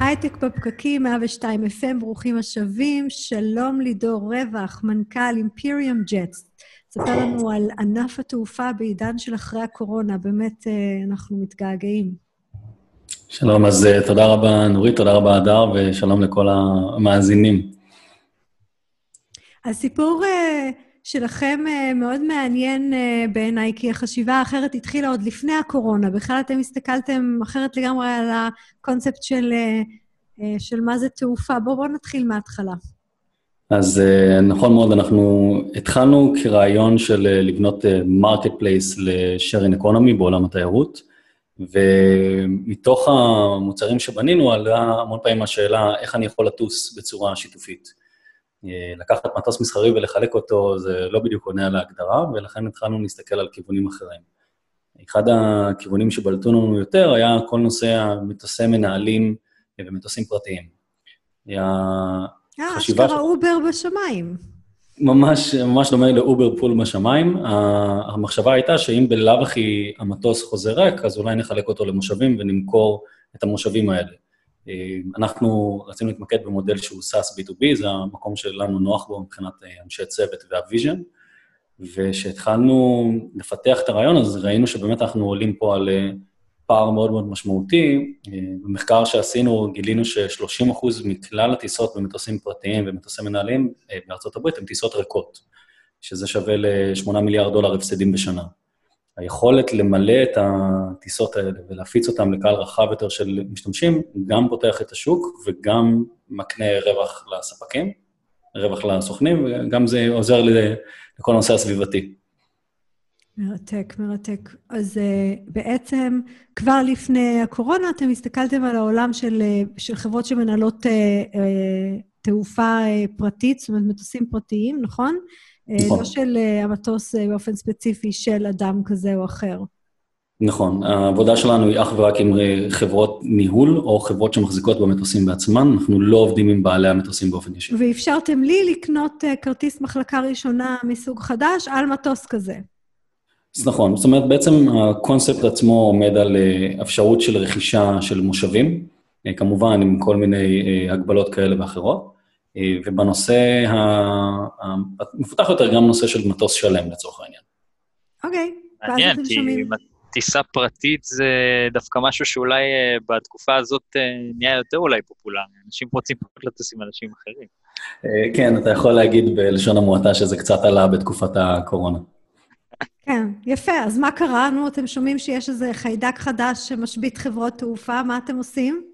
הייטק בפקקים, 102 FM, ברוכים השבים. שלום לידור רווח, מנכ"ל אימפיריום ג'טס. ספר לנו על ענף התעופה בעידן של אחרי הקורונה, באמת uh, אנחנו מתגעגעים. שלום, אז uh, תודה רבה נורית, תודה רבה הדר, ושלום לכל המאזינים. הסיפור uh, שלכם uh, מאוד מעניין uh, בעיניי, כי החשיבה האחרת התחילה עוד לפני הקורונה. בכלל אתם הסתכלתם אחרת לגמרי על הקונספט של, אה, של מה זה תעופה. בואו בוא נתחיל מההתחלה. אז נכון מאוד, אנחנו התחלנו כרעיון של לבנות marketplace ל-sharing economy בעולם התיירות, ומתוך המוצרים שבנינו עלה המון פעמים השאלה איך אני יכול לטוס בצורה שיתופית. לקחת מטוס מסחרי ולחלק אותו, זה לא בדיוק עונה על ההגדרה, ולכן התחלנו להסתכל על כיוונים אחרים. אחד הכיוונים שבלטו לנו יותר היה כל נושא המטוסי מנהלים ומטוסים פרטיים. אה, אשכרה ש... אובר בשמיים. ממש, ממש דומה ל Uber Pool בשמיים. המחשבה הייתה שאם בלאו הכי המטוס חוזר ריק, אז אולי נחלק אותו למושבים ונמכור את המושבים האלה. אה, אנחנו רצינו להתמקד במודל שהוא SaaS B2B, זה המקום שלנו נוח בו מבחינת אה, אנשי צוות וה vision, וכשהתחלנו לפתח את הרעיון, אז ראינו שבאמת אנחנו עולים פה על אה, פער מאוד מאוד משמעותי. במחקר שעשינו גילינו ש-30% מכלל הטיסות במטוסים פרטיים ומטוסי מנהלים בארצות הברית הן טיסות ריקות, שזה שווה ל-8 מיליארד דולר הפסדים בשנה. היכולת למלא את הטיסות האלה ולהפיץ אותן לקהל רחב יותר של משתמשים, גם פותח את השוק וגם מקנה רווח לספקים, רווח לסוכנים, וגם זה עוזר לכל הנושא הסביבתי. מרתק, מרתק. אז uh, בעצם כבר לפני הקורונה אתם הסתכלתם על העולם של, uh, של חברות שמנהלות uh, uh, תעופה uh, פרטית, זאת אומרת מטוסים פרטיים, נכון? נכון. לא של המטוס באופן ספציפי של אדם כזה או אחר. נכון. העבודה שלנו היא אך ורק עם חברות ניהול או חברות שמחזיקות במטוסים בעצמן, אנחנו לא עובדים עם בעלי המטוסים באופן ישיר. ואפשרתם לי לקנות כרטיס מחלקה ראשונה מסוג חדש על מטוס כזה. אז נכון, זאת אומרת, בעצם הקונספט עצמו עומד על אפשרות של רכישה של מושבים, כמובן עם כל מיני הגבלות כאלה ואחרות. אה, ובנושא המפותח יותר, גם נושא של מטוס שלם לצורך העניין. אוקיי, מעניין, כי טיסה פרטית זה דווקא משהו שאולי אה, בתקופה הזאת אה, נהיה יותר אולי פופולרי. אנשים רוצים פחות לטוס עם אנשים אחרים. כן, אתה יכול להגיד בלשון המועטה שזה קצת עלה בתקופת הקורונה. כן, יפה. אז מה קרה? נו, אתם שומעים שיש איזה חיידק חדש שמשבית חברות תעופה, מה אתם עושים?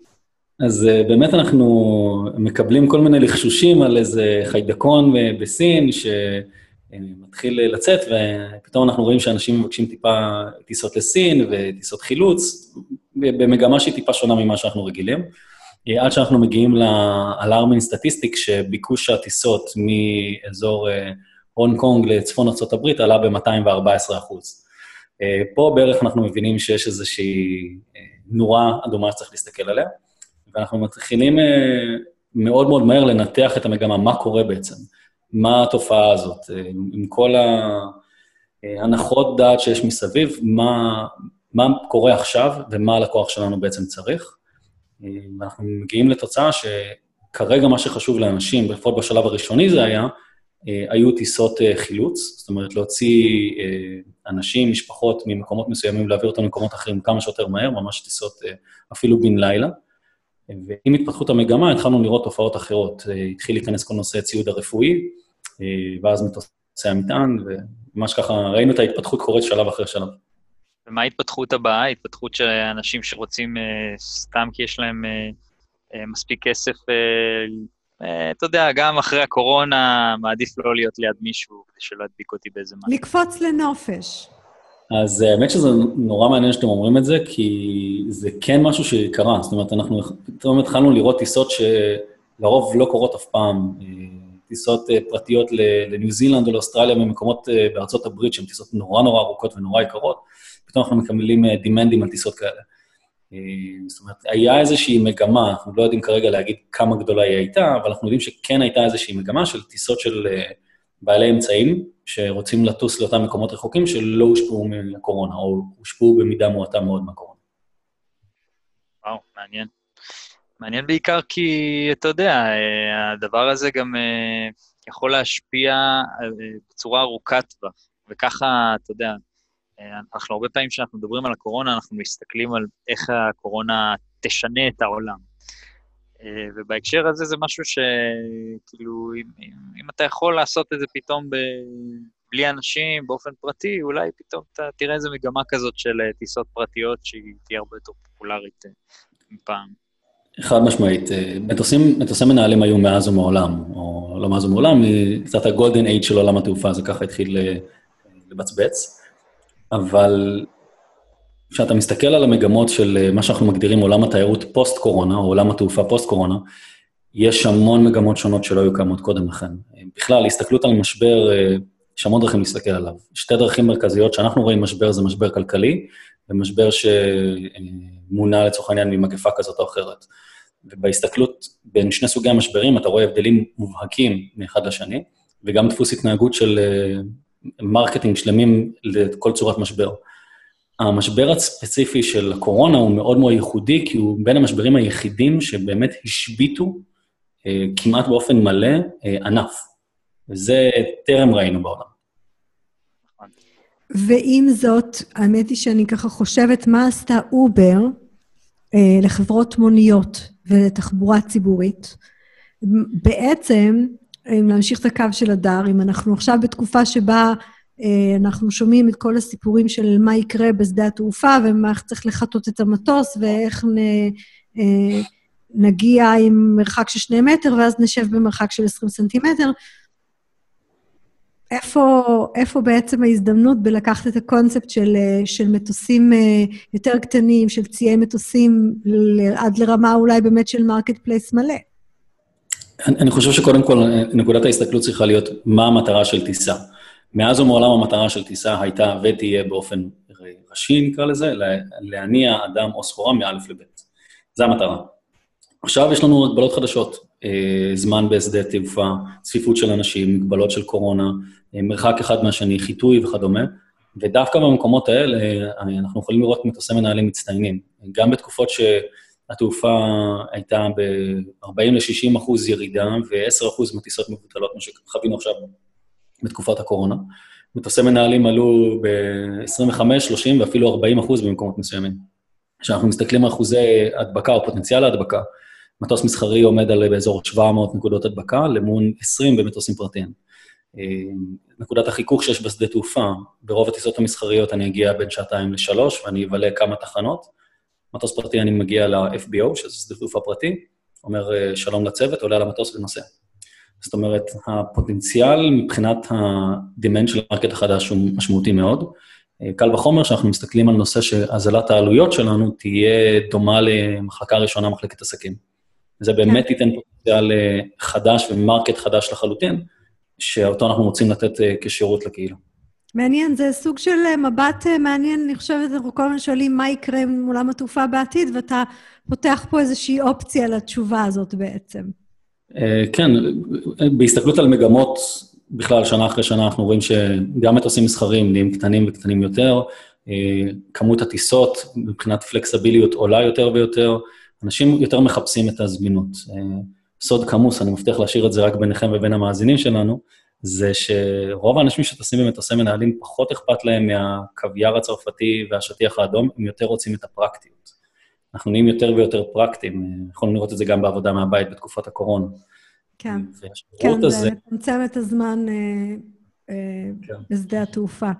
אז uh, באמת אנחנו מקבלים כל מיני לחשושים על איזה חיידקון בסין שמתחיל לצאת, ופתאום אנחנו רואים שאנשים מבקשים טיפה טיסות לסין וטיסות חילוץ, במגמה שהיא טיפה שונה ממה שאנחנו רגילים. אה, עד שאנחנו מגיעים לאלארמין סטטיסטיק, שביקוש הטיסות מאזור אה, הונג קונג לצפון ארה"ב עלה ב-214 אחוז. פה בערך אנחנו מבינים שיש איזושהי נורה אדומה שצריך להסתכל עליה. ואנחנו מתחילים אה, מאוד מאוד מהר לנתח את המגמה, מה קורה בעצם, מה התופעה הזאת, אה, עם כל ההנחות דעת שיש מסביב, מה, מה קורה עכשיו ומה הלקוח שלנו בעצם צריך. אה, ואנחנו מגיעים לתוצאה שכרגע מה שחשוב לאנשים, לפחות בשלב הראשוני זה היה, היו טיסות חילוץ, זאת אומרת, להוציא אנשים, משפחות ממקומות מסוימים, להעביר אותם למקומות אחרים כמה שיותר מהר, ממש טיסות אפילו בן לילה. ועם התפתחות המגמה התחלנו לראות תופעות אחרות. אה, התחיל להיכנס כל נושא הציוד הרפואי, אה, ואז מטוסי המטען, וממש ככה ראינו את ההתפתחות קורית שלב אחרי שלב. ומה ההתפתחות הבאה? התפתחות של אנשים שרוצים אה, סתם כי יש להם מספיק כסף, אתה יודע, גם אחרי הקורונה, מעדיף לא להיות ליד מישהו כדי שלא ידביק אותי באיזה משהו. לקפוץ לנופש. אז האמת שזה נורא מעניין שאתם אומרים את זה, כי זה כן משהו שקרה. זאת אומרת, אנחנו פתאום התחלנו לראות טיסות שלרוב לא קורות אף פעם, טיסות אה, פרטיות לניו זילנד או לאוסטרליה ממקומות אה, בארצות הברית, שהן טיסות נורא נורא ארוכות ונורא יקרות, פתאום אנחנו מקבלים דימנדים אה, על טיסות כאלה. זאת אומרת, היה איזושהי מגמה, אנחנו לא יודעים כרגע להגיד כמה גדולה היא הייתה, אבל אנחנו יודעים שכן הייתה איזושהי מגמה של טיסות של בעלי אמצעים שרוצים לטוס לאותם מקומות רחוקים שלא הושפעו מהקורונה, או הושפעו במידה מועטה מאוד מהקורונה. וואו, מעניין. מעניין בעיקר כי, אתה יודע, אה, הדבר הזה גם אה, יכול להשפיע אה, בצורה ארוכת טווח, וככה, אתה יודע, אנחנו הרבה פעמים כשאנחנו מדברים על הקורונה, אנחנו מסתכלים על איך הקורונה תשנה את העולם. ובהקשר הזה זה משהו שכאילו, אם, אם, אם אתה יכול לעשות את זה פתאום ב, בלי אנשים, באופן פרטי, אולי פתאום אתה תראה איזו מגמה כזאת של טיסות פרטיות שהיא תהיה הרבה יותר פופולרית מפעם. חד משמעית. אה, מטוסים, מטוסי מנהלים היו מאז ומעולם, או לא מאז ומעולם, קצת הגולדן אייד של עולם התעופה, זה ככה התחיל אה, לבצבץ. אבל כשאתה מסתכל על המגמות של אה, מה שאנחנו מגדירים עולם התיירות פוסט-קורונה, או עולם התעופה פוסט-קורונה, יש המון מגמות שונות שלא היו קיימות קודם לכן. בכלל, הסתכלות על משבר, יש המון דרכים להסתכל עליו. שתי דרכים מרכזיות שאנחנו רואים משבר זה משבר כלכלי, ומשבר שמונע לצורך העניין ממגפה כזאת או אחרת. ובהסתכלות בין שני סוגי המשברים, אתה רואה הבדלים מובהקים מאחד לשני, וגם דפוס התנהגות של אה, מרקטים שלמים לכל צורת משבר. המשבר הספציפי של הקורונה הוא מאוד מאוד ייחודי, כי הוא בין המשברים היחידים שבאמת השביתו אה, כמעט באופן מלא אה, ענף. וזה טרם ראינו בעולם. ועם זאת, האמת היא שאני ככה חושבת מה עשתה אובר אה, לחברות מוניות ולתחבורה ציבורית. בעצם, אם להמשיך את הקו של הדר, אם אנחנו עכשיו בתקופה שבה אנחנו שומעים את כל הסיפורים של מה יקרה בשדה התעופה, ומה צריך לחטות את המטוס, ואיך נ, אה, נגיע עם מרחק של שני מטר, ואז נשב במרחק של 20 סנטימטר, איפה, איפה בעצם ההזדמנות בלקחת את הקונספט של, אה, של מטוסים אה, יותר קטנים, של ציי מטוסים, עד לרמה אולי באמת של marketplace מלא? אני, אני חושב שקודם כל, נקודת ההסתכלות צריכה להיות מה המטרה של טיסה. מאז ומעולם המטרה של טיסה הייתה ותהיה באופן ראשי, נקרא לזה, להניע אדם או סחורה מא' לב'. זו המטרה. עכשיו יש לנו הגבלות חדשות, אה, זמן בשדה תעופה, צפיפות של אנשים, מגבלות של קורונה, אה, מרחק אחד מהשני, חיטוי וכדומה, ודווקא במקומות האלה אה, אנחנו יכולים לראות מטוסי מנהלים מצטיינים. גם בתקופות שהתעופה הייתה ב-40 ל-60 אחוז ירידה ו-10 אחוז מטיסות מבוטלות, מה שחווינו עכשיו בתקופת הקורונה. מטוסי מנהלים עלו ב-25, 30 ואפילו 40 אחוז במקומות מסוימים. כשאנחנו מסתכלים על אחוזי הדבקה או פוטנציאל ההדבקה, מטוס מסחרי עומד על באזור 700 נקודות הדבקה, למון 20 במטוסים פרטיים. אה, נקודת החיכוך שיש בשדה תעופה, ברוב הטיסות המסחריות אני אגיע בין שעתיים לשלוש, ואני אבלה כמה תחנות. מטוס פרטי אני מגיע ל-FBO, שזה שדה תעופה פרטי, אומר אה, שלום לצוות, עולה על המטוס ונוסע. זאת אומרת, הפוטנציאל מבחינת ה demand של ה market החדש הוא משמעותי מאוד. קל וחומר שאנחנו מסתכלים על נושא שהזלת העלויות שלנו תהיה דומה למחלקה ראשונה, מחלקת עסקים. זה באמת כן. ייתן פוטנציאל אה, חדש ו market חדש לחלוטין, שאותו אנחנו רוצים לתת אה, כשירות לקהילה. מעניין, זה סוג של אה, מבט מעניין, אני חושבת, אנחנו כל הזמן שואלים מה יקרה עם עולם התעופה בעתיד, ואתה פותח פה איזושהי אופציה לתשובה הזאת בעצם. כן, בהסתכלות על מגמות, בכלל, שנה אחרי שנה אנחנו רואים שגם מטוסים מסחרים נהיים קטנים וקטנים יותר, כמות הטיסות מבחינת פלקסביליות עולה יותר ויותר, אנשים יותר מחפשים את הזמינות. אה, סוד כמוס, אני מבטיח להשאיר את זה רק ביניכם ובין המאזינים שלנו, זה שרוב האנשים שטסים במטוסי מנהלים, פחות אכפת להם מהקוויאר הצרפתי והשטיח האדום, הם יותר רוצים את הפרקטיות. אנחנו נהיים יותר ויותר פרקטיים, אה, יכולנו לראות את זה גם בעבודה מהבית בתקופת הקורונה. כן, כן, זה מצמצם את הזמן אה, אה, כן. בשדה התעופה.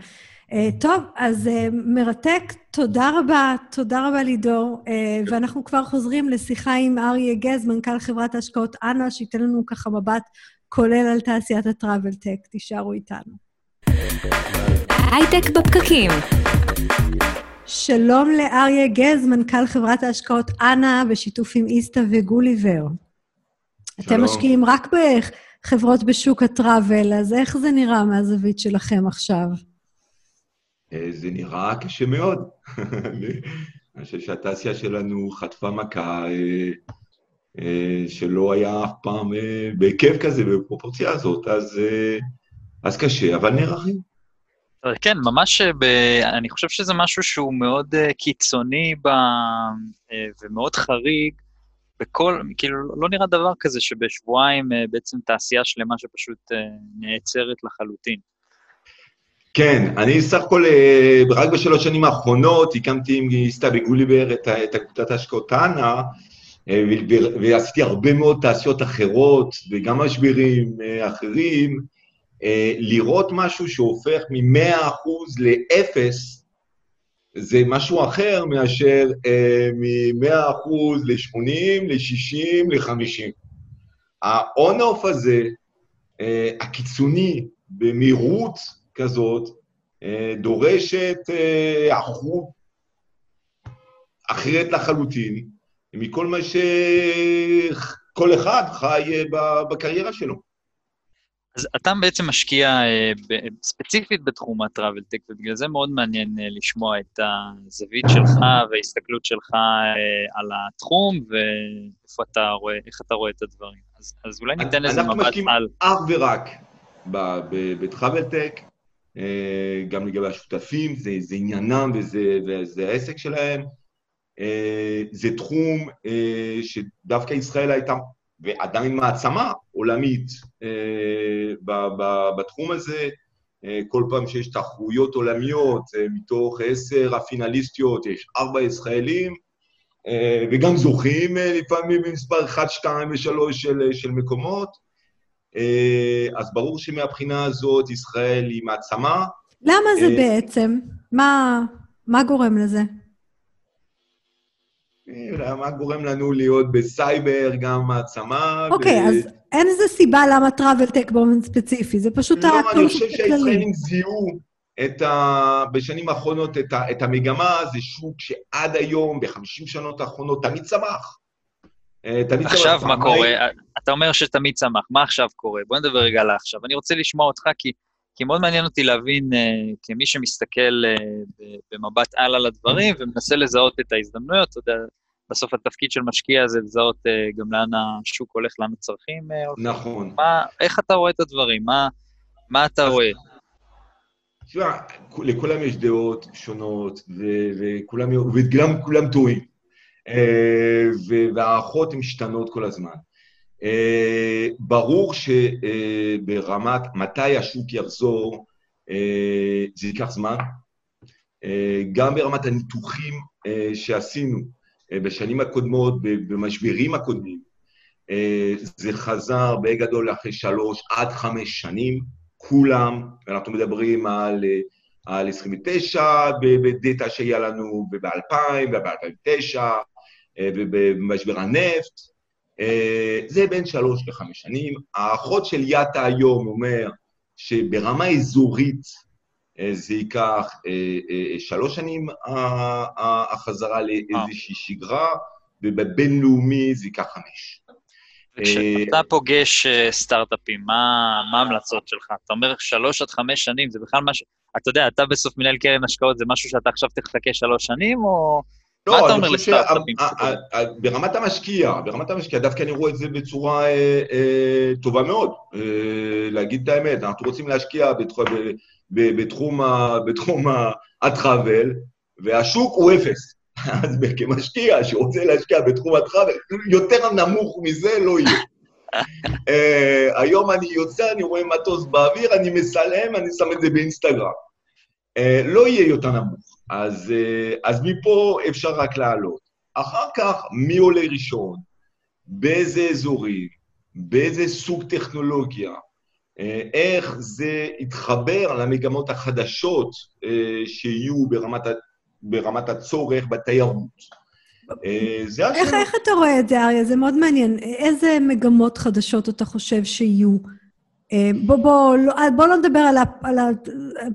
אה, טוב, אז אה, מרתק. תודה רבה, תודה רבה לידור. ואנחנו כבר חוזרים לשיחה עם אריה גז, מנכ"ל חברת ההשקעות אנה, שייתן לנו ככה מבט כולל על תעשיית הטראבל טק. תישארו איתנו. הייטק בפקקים. שלום לאריה גז, מנכ"ל חברת ההשקעות אנה, בשיתוף עם איסתא וגוליבר. אתם משקיעים רק בחברות בשוק הטראבל, אז איך זה נראה מהזווית שלכם עכשיו? אה, זה נראה קשה מאוד. <laughs> אני חושב שהתעשייה שלנו חטפה מכה אה, אה, שלא היה אף פעם בהיקף כזה, בפרופורציה הזאת, אז אז קשה, אבל נערכים. אה, כן, ממש, ב... אני חושב שזה משהו שהוא מאוד uh, קיצוני ב... uh, ומאוד חריג בכל, כאילו, לא נראה דבר כזה שבשבועיים בעצם תעשייה שלמה שפשוט נעצרת לחלוטין. כן, אני סך הכל, רק בשלוש שנים האחרונות הקמתי עם סתיו גוליבר את, קבוצת ההשקעות טאנה, ועשיתי הרבה מאוד תעשיות אחרות, וגם משברים אחרים, לראות משהו שהופך מ-100% ל-0, זה משהו אחר מאשר מ-100% ל-80, ל-60, ל-50. ה-on-off הזה, הקיצוני, במהירות כזאת, דורשת אחרות אחרת לחלוטין, מכל מה שכל אחד חי בקריירה שלו. אז אתה בעצם משקיע אה, ספציפית בתחום הטראבל טק, ובגלל זה מאוד מעניין אה, לשמוע את הזווית שלך וההסתכלות שלך אה, על התחום, ואיפה אתה רואה, איך אתה רואה את הדברים. אז, אז אולי ניתן איזה מבט על... אנחנו משקיעים אך ורק בטראבל טק, גם לגבי השותפים, זה, זה עניינם וזה, וזה העסק שלהם. זה תחום שדווקא ישראל הייתה ועדיין מעצמה עולמית אה, בתחום הזה. אה, כל פעם שיש תחרויות עולמיות, אה, מתוך עשר הפינליסטיות יש ארבע ישראלים, וגם זוכים לפעמים במספר 1, 2 ו-3 של, של מקומות. אז ברור שמבחינה הזאת ישראל היא מעצמה. למה זה בעצם? מה, מה גורם לזה? מה גורם לנו להיות בסייבר, גם מעצמה. אוקיי, אז אין איזה סיבה למה טראבל טק באופן ספציפי, זה פשוט לא, אני חושב שהישראלים זיהו את ה... בשנים האחרונות את, ה... את המגמה, זה שוק שעד היום, בחמישים שנות האחרונות, תמיד צמח. אה, תמיד עכשיו צמח. מה קורה? אתה אומר שתמיד צמח, מה עכשיו קורה? בוא נדבר רגע על עכשיו. אני רוצה לשמוע אותך, כי, כי מאוד מעניין אותי להבין, uh, כמי שמסתכל uh, במבט על על הדברים ומנסה לזהות את ההזדמנויות, אתה יודע, בסוף התפקיד של משקיע זה לזהות uh, גם לאן השוק הולך, לאן הצרכים Uh, נכון. מה, איך אתה רואה את הדברים? מה, מה אתה אז, רואה? תשמע, לכולם יש דעות שונות, וכולם, וגם כולם טועים. Uh, וההערכות משתנות כל הזמן. Uh, ברור שברמת uh, מתי השוק יחזור, uh, זה ייקח זמן. Uh, גם ברמת הניתוחים uh, שעשינו, אה, בשנים הקודמות, במשברים הקודמים, אה, זה חזר בגדול אחרי שלוש עד חמש שנים, כולם, ואנחנו מדברים על, אה, על 29 בדאטה שהיה לנו, וב-2000, וב-2009, ובמשבר הנפט, זה בין שלוש לחמש שנים. האחות של יאטה היום אומר שברמה אזורית אה, זה ייקח אה, אה, שלוש שנים החזרה לאיזושהי שגרה, ובבינלאומי זה ייקח חמש. כשאתה פוגש סטארט-אפים, מה ההמלצות שלך? אתה אומר שלוש עד חמש שנים, זה בכלל משהו... אתה יודע, אתה בסוף מנהל קרן השקעות, זה משהו שאתה עכשיו תחכה שלוש שנים, או... לא, מה אתה אומר לסטארט-אפים? ברמת המשקיע, ברמת המשקיע, דווקא אני רואה את זה בצורה טובה מאוד, להגיד את האמת. אנחנו רוצים להשקיע בתחום, ה, <laughs> בתחום הטראבל, והשוק הוא אפס. <laughs> אז כמשקיע שרוצה להשקיע בתחום הטראבל, יותר נמוך מזה לא יהיה. uh, <laughs> היום אני יוצא, אני רואה מטוס באוויר, אני מסלם, אני שם את זה באינסטגרם. Uh, לא יהיה יותר נמוך. אז, uh, אז מפה אפשר רק לעלות. אחר כך, מי עולה ראשון? באיזה אזורים? באיזה סוג טכנולוגיה? אה, איך זה יתחבר למגמות החדשות אה, שיהיו ברמת, ברמת הצורך בתיירות. אה, השאלה. איך, איך אתה רואה את זה, אריה? זה מאוד מעניין. איזה מגמות חדשות אתה חושב שיהיו? בוא, בוא, לא, בוא לא נדבר על, ה, על ה,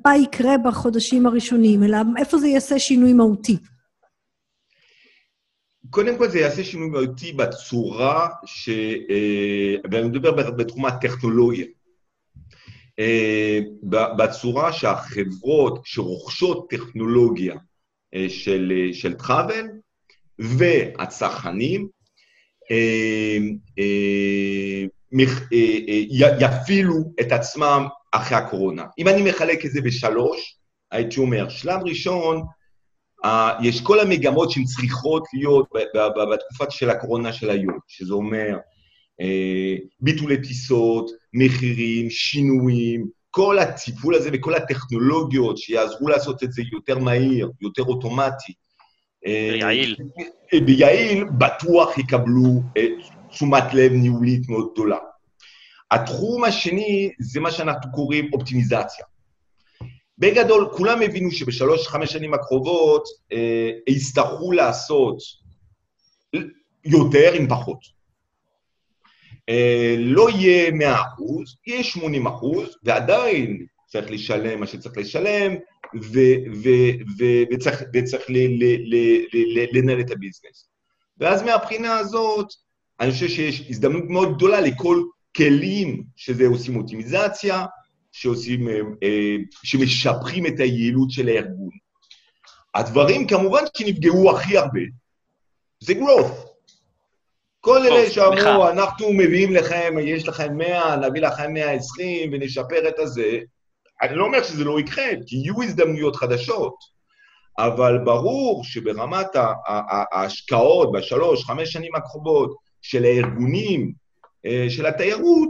מה יקרה בחודשים הראשונים, אלא איפה זה יעשה שינוי מהותי. קודם כל זה יעשה שינוי מהותי בצורה ש... ואני מדבר בתחום הטכנולוגיה. אה, בצורה שהחברות שרוכשות טכנולוגיה אה, של, אה, של טראבל והצרכנים יפעילו את עצמם אחרי הקורונה. אם אני מחלק את זה בשלוש, הייתי אומר, שלב ראשון, יש כל המגמות שהן צריכות להיות בתקופה של הקורונה של היום, שזה אומר ביטולי טיסות, מחירים, שינויים, כל הטיפול הזה וכל הטכנולוגיות שיעזרו לעשות את זה יותר מהיר, יותר אוטומטי. ויעיל. ויעיל, בטוח יקבלו תשומת לב ניהולית מאוד גדולה. התחום השני זה מה שאנחנו קוראים אופטימיזציה. בגדול, כולם הבינו שבשלוש, חמש שנים הקרובות אה, יצטרכו לעשות יותר עם פחות. אה, לא יהיה 100 אחוז, יהיה 80 אחוז, ועדיין צריך לשלם מה שצריך לשלם, וצריך, וצריך לנהל את הביזנס. ואז מהבחינה הזאת, אני חושב שיש הזדמנות מאוד גדולה לכל כלים שזה עושים אופטימיזציה, שעושים, שמשפחים את היעילות של הארגון. הדברים כמובן שנפגעו הכי הרבה, זה growth. כל אלה שאמרו, אנחנו מביאים לכם, יש לכם 100, נביא לכם 120 ונשפר את הזה, אני לא אומר שזה לא יקרה, כי יהיו הזדמנויות חדשות, אבל ברור שברמת ההשקעות בשלוש, חמש שנים הקרובות של הארגונים, של התיירות,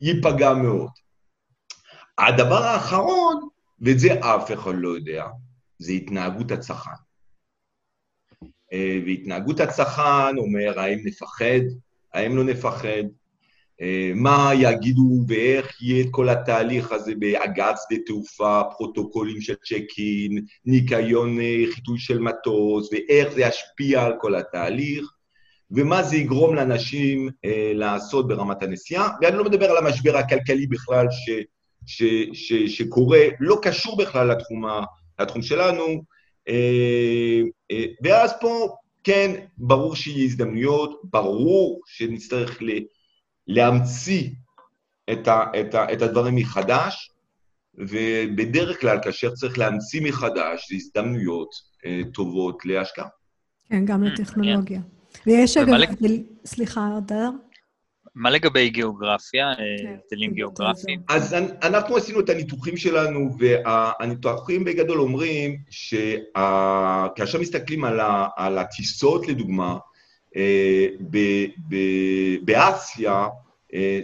ייפגע מאוד. הדבר האחרון, ואת זה אף אחד לא יודע, זה התנהגות הצרכן. והתנהגות הצרכן אומר, האם נפחד, האם לא נפחד, מה יגידו ואיך יהיה את כל התהליך הזה באגף שדה תעופה, פרוטוקולים של צ'ק-אין, ניקיון חיטוי של מטוס, ואיך זה ישפיע על כל התהליך, ומה זה יגרום לאנשים אה, לעשות ברמת הנסיעה. ואני לא מדבר על המשבר הכלכלי בכלל ש, ש, ש, שקורה, לא קשור בכלל לתחום, לתחום שלנו, אה, אה, ואז פה, כן, ברור שיהיו הזדמנויות, ברור שנצטרך ל... להמציא את, ה, את, ה, את הדברים מחדש, ובדרך כלל, כאשר צריך להמציא מחדש, זה הזדמנויות אה, טובות להשקעה. כן, גם לטכנולוגיה. ויש אגב, סליחה, אדר? מה לגבי גיאוגרפיה, הבדלים גיאוגרפיים? אז אנחנו עשינו את הניתוחים שלנו, והניתוחים בגדול אומרים שכאשר מסתכלים על הטיסות, לדוגמה, באסיה,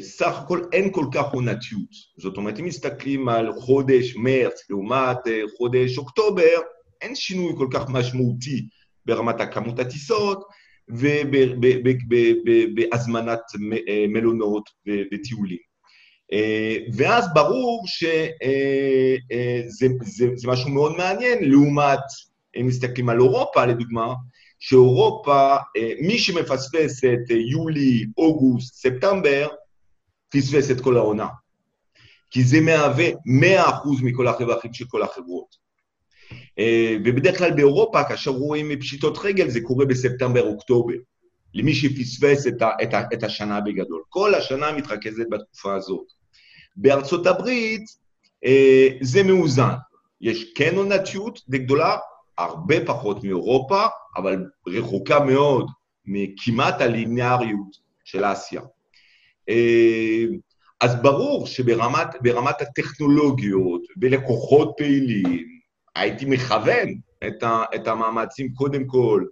סך הכל אין כל כך עונתיות. זאת אומרת, אם מסתכלים על חודש מרץ לעומת חודש אוקטובר, אין שינוי כל כך משמעותי ברמת הכמות הטיסות ובהזמנת מלונות וטיולים. ואז ברור שזה משהו מאוד מעניין, לעומת, אם מסתכלים על אירופה, לדוגמה, שאירופה, מי שמפספס את יולי, אוגוסט, ספטמבר, פספס את כל העונה. כי זה מהווה 100% מכל הרווחים של כל החברות. ובדרך כלל באירופה, כאשר רואים פשיטות רגל, זה קורה בספטמבר-אוקטובר, למי שפספס את, ה, את, ה, את השנה בגדול. כל השנה מתרכזת בתקופה הזאת. בארצות הברית זה מאוזן. יש כן עונתיות די גדולה, הרבה פחות מאירופה, אבל רחוקה מאוד מכמעט הליניאריות של אסיה. אז ברור שברמת הטכנולוגיות ולקוחות פעילים, הייתי מכוון את, ה, את המאמצים קודם כל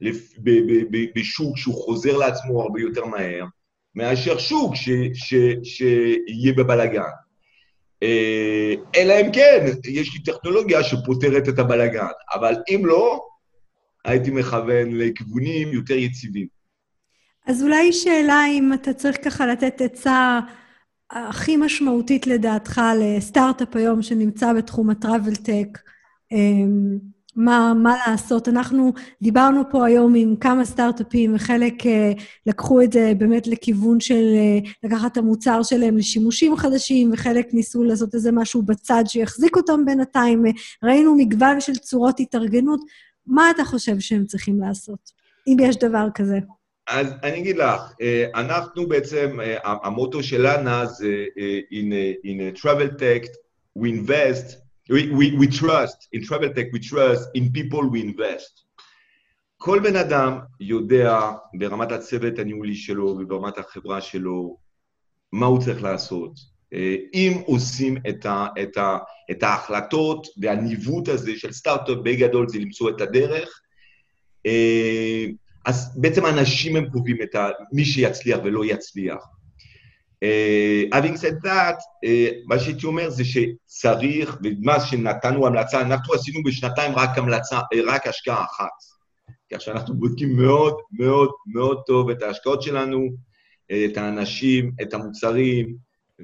לפ, ב, ב, ב, בשוק שהוא חוזר לעצמו הרבה יותר מהר, מאשר שוק ש, ש, שיהיה בבלגן. אלא אם כן, יש לי טכנולוגיה שפותרת את הבלגן, אבל אם לא, הייתי מכוון לכיוונים יותר יציבים. אז אולי שאלה אם אתה צריך ככה לתת עצה הכי משמעותית לדעתך לסטארט-אפ היום שנמצא בתחום הטראבל-טק, מה, מה לעשות. אנחנו דיברנו פה היום עם כמה סטארט-אפים, וחלק לקחו את זה באמת לכיוון של לקחת את המוצר שלהם לשימושים חדשים, וחלק ניסו לעשות איזה משהו בצד שיחזיק אותם בינתיים. ראינו מגוון של צורות התארגנות. מה אתה חושב שהם צריכים לעשות, אם יש דבר כזה? אז אני אגיד לך, אנחנו בעצם, המוטו שלנו זה in, a, in a travel tech, we invest, we, we, we trust, in travel tech we trust, in people we invest. כל בן אדם יודע ברמת הצוות הניהולי שלו וברמת החברה שלו מה הוא צריך לעשות, אה, אם עושים את, ה, את, ה, את ההחלטות והניווט הזה של סטארט-אפ, בגדול זה למצוא את הדרך, אה, אז בעצם האנשים הם קובעים את ה, מי שיצליח ולא יצליח. Uh, having said that, uh, מה שהייתי אומר זה שצריך, ומה שנתנו המלצה, אנחנו עשינו בשנתיים רק המלצה, רק השקעה אחת. כך שאנחנו בודקים מאוד מאוד מאוד טוב את ההשקעות שלנו, את האנשים, את המוצרים,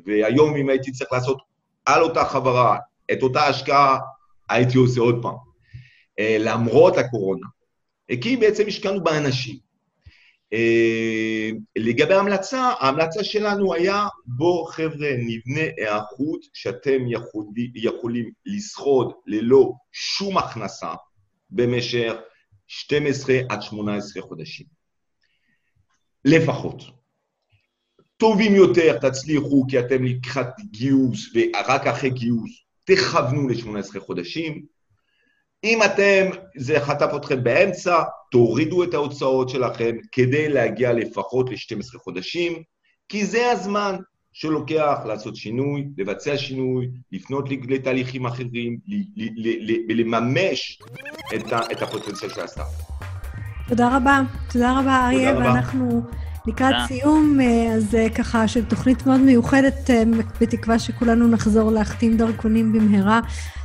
והיום אם הייתי צריך לעשות על אותה חברה את אותה השקעה, הייתי עושה עוד פעם. למרות הקורונה. כי בעצם השקענו באנשים. אה, לגבי ההמלצה, ההמלצה שלנו היה, בואו חבר'ה נבנה היערכות שאתם יכולים, יכולים לשרוד ללא שום הכנסה במשך 12 עד 18 חודשים. לפחות. טובים יותר תצליחו כי אתם לקראת גיוס ורק אחרי גיוס תכוונו ל-18 חודשים, אם אתם, זה חטף אתכם באמצע, תורידו את ההוצאות שלכם כדי להגיע לפחות ל-12 חודשים, כי זה הזמן שלוקח לעשות שינוי, לבצע שינוי, לפנות לתהליכים אחרים, ולממש את הפוטנציאל של ה start. תודה רבה. תודה רבה, אריה, ואנחנו... לקראת סיום, אה, אז אה, ככה, של תוכנית מאוד מיוחדת, אה, בתקווה שכולנו נחזור להחתים דרכונים במהרה.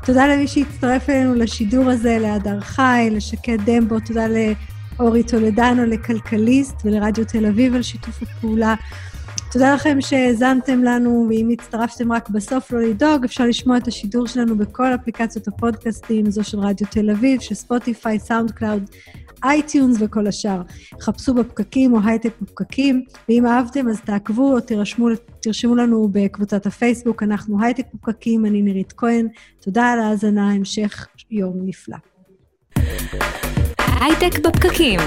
תודה למי שהצטרף אלינו לשידור הזה, להדר חי, לשקד דמבו, תודה לאורי טולדנו, לכלכליסט ולרדיו תל אביב על שיתוף הפעולה. תודה לכם שהאזנתם לנו, ואם הצטרפתם רק בסוף, לא לדאוג, אפשר לשמוע את השידור שלנו בכל אפליקציות הפודקאסטים, זו של רדיו תל אביב, של ספוטיפיי, סאונד קלאוד, אייטיונס וכל השאר. חפשו בפקקים או הייטק בפקקים, ואם אהבתם אז תעקבו או תרשמו, תרשמו לנו בקבוצת הפייסבוק, אנחנו הייטק בפקקים, אני נירית כהן. תודה על ההאזנה, המשך יום נפלא. הייטק בפקקים.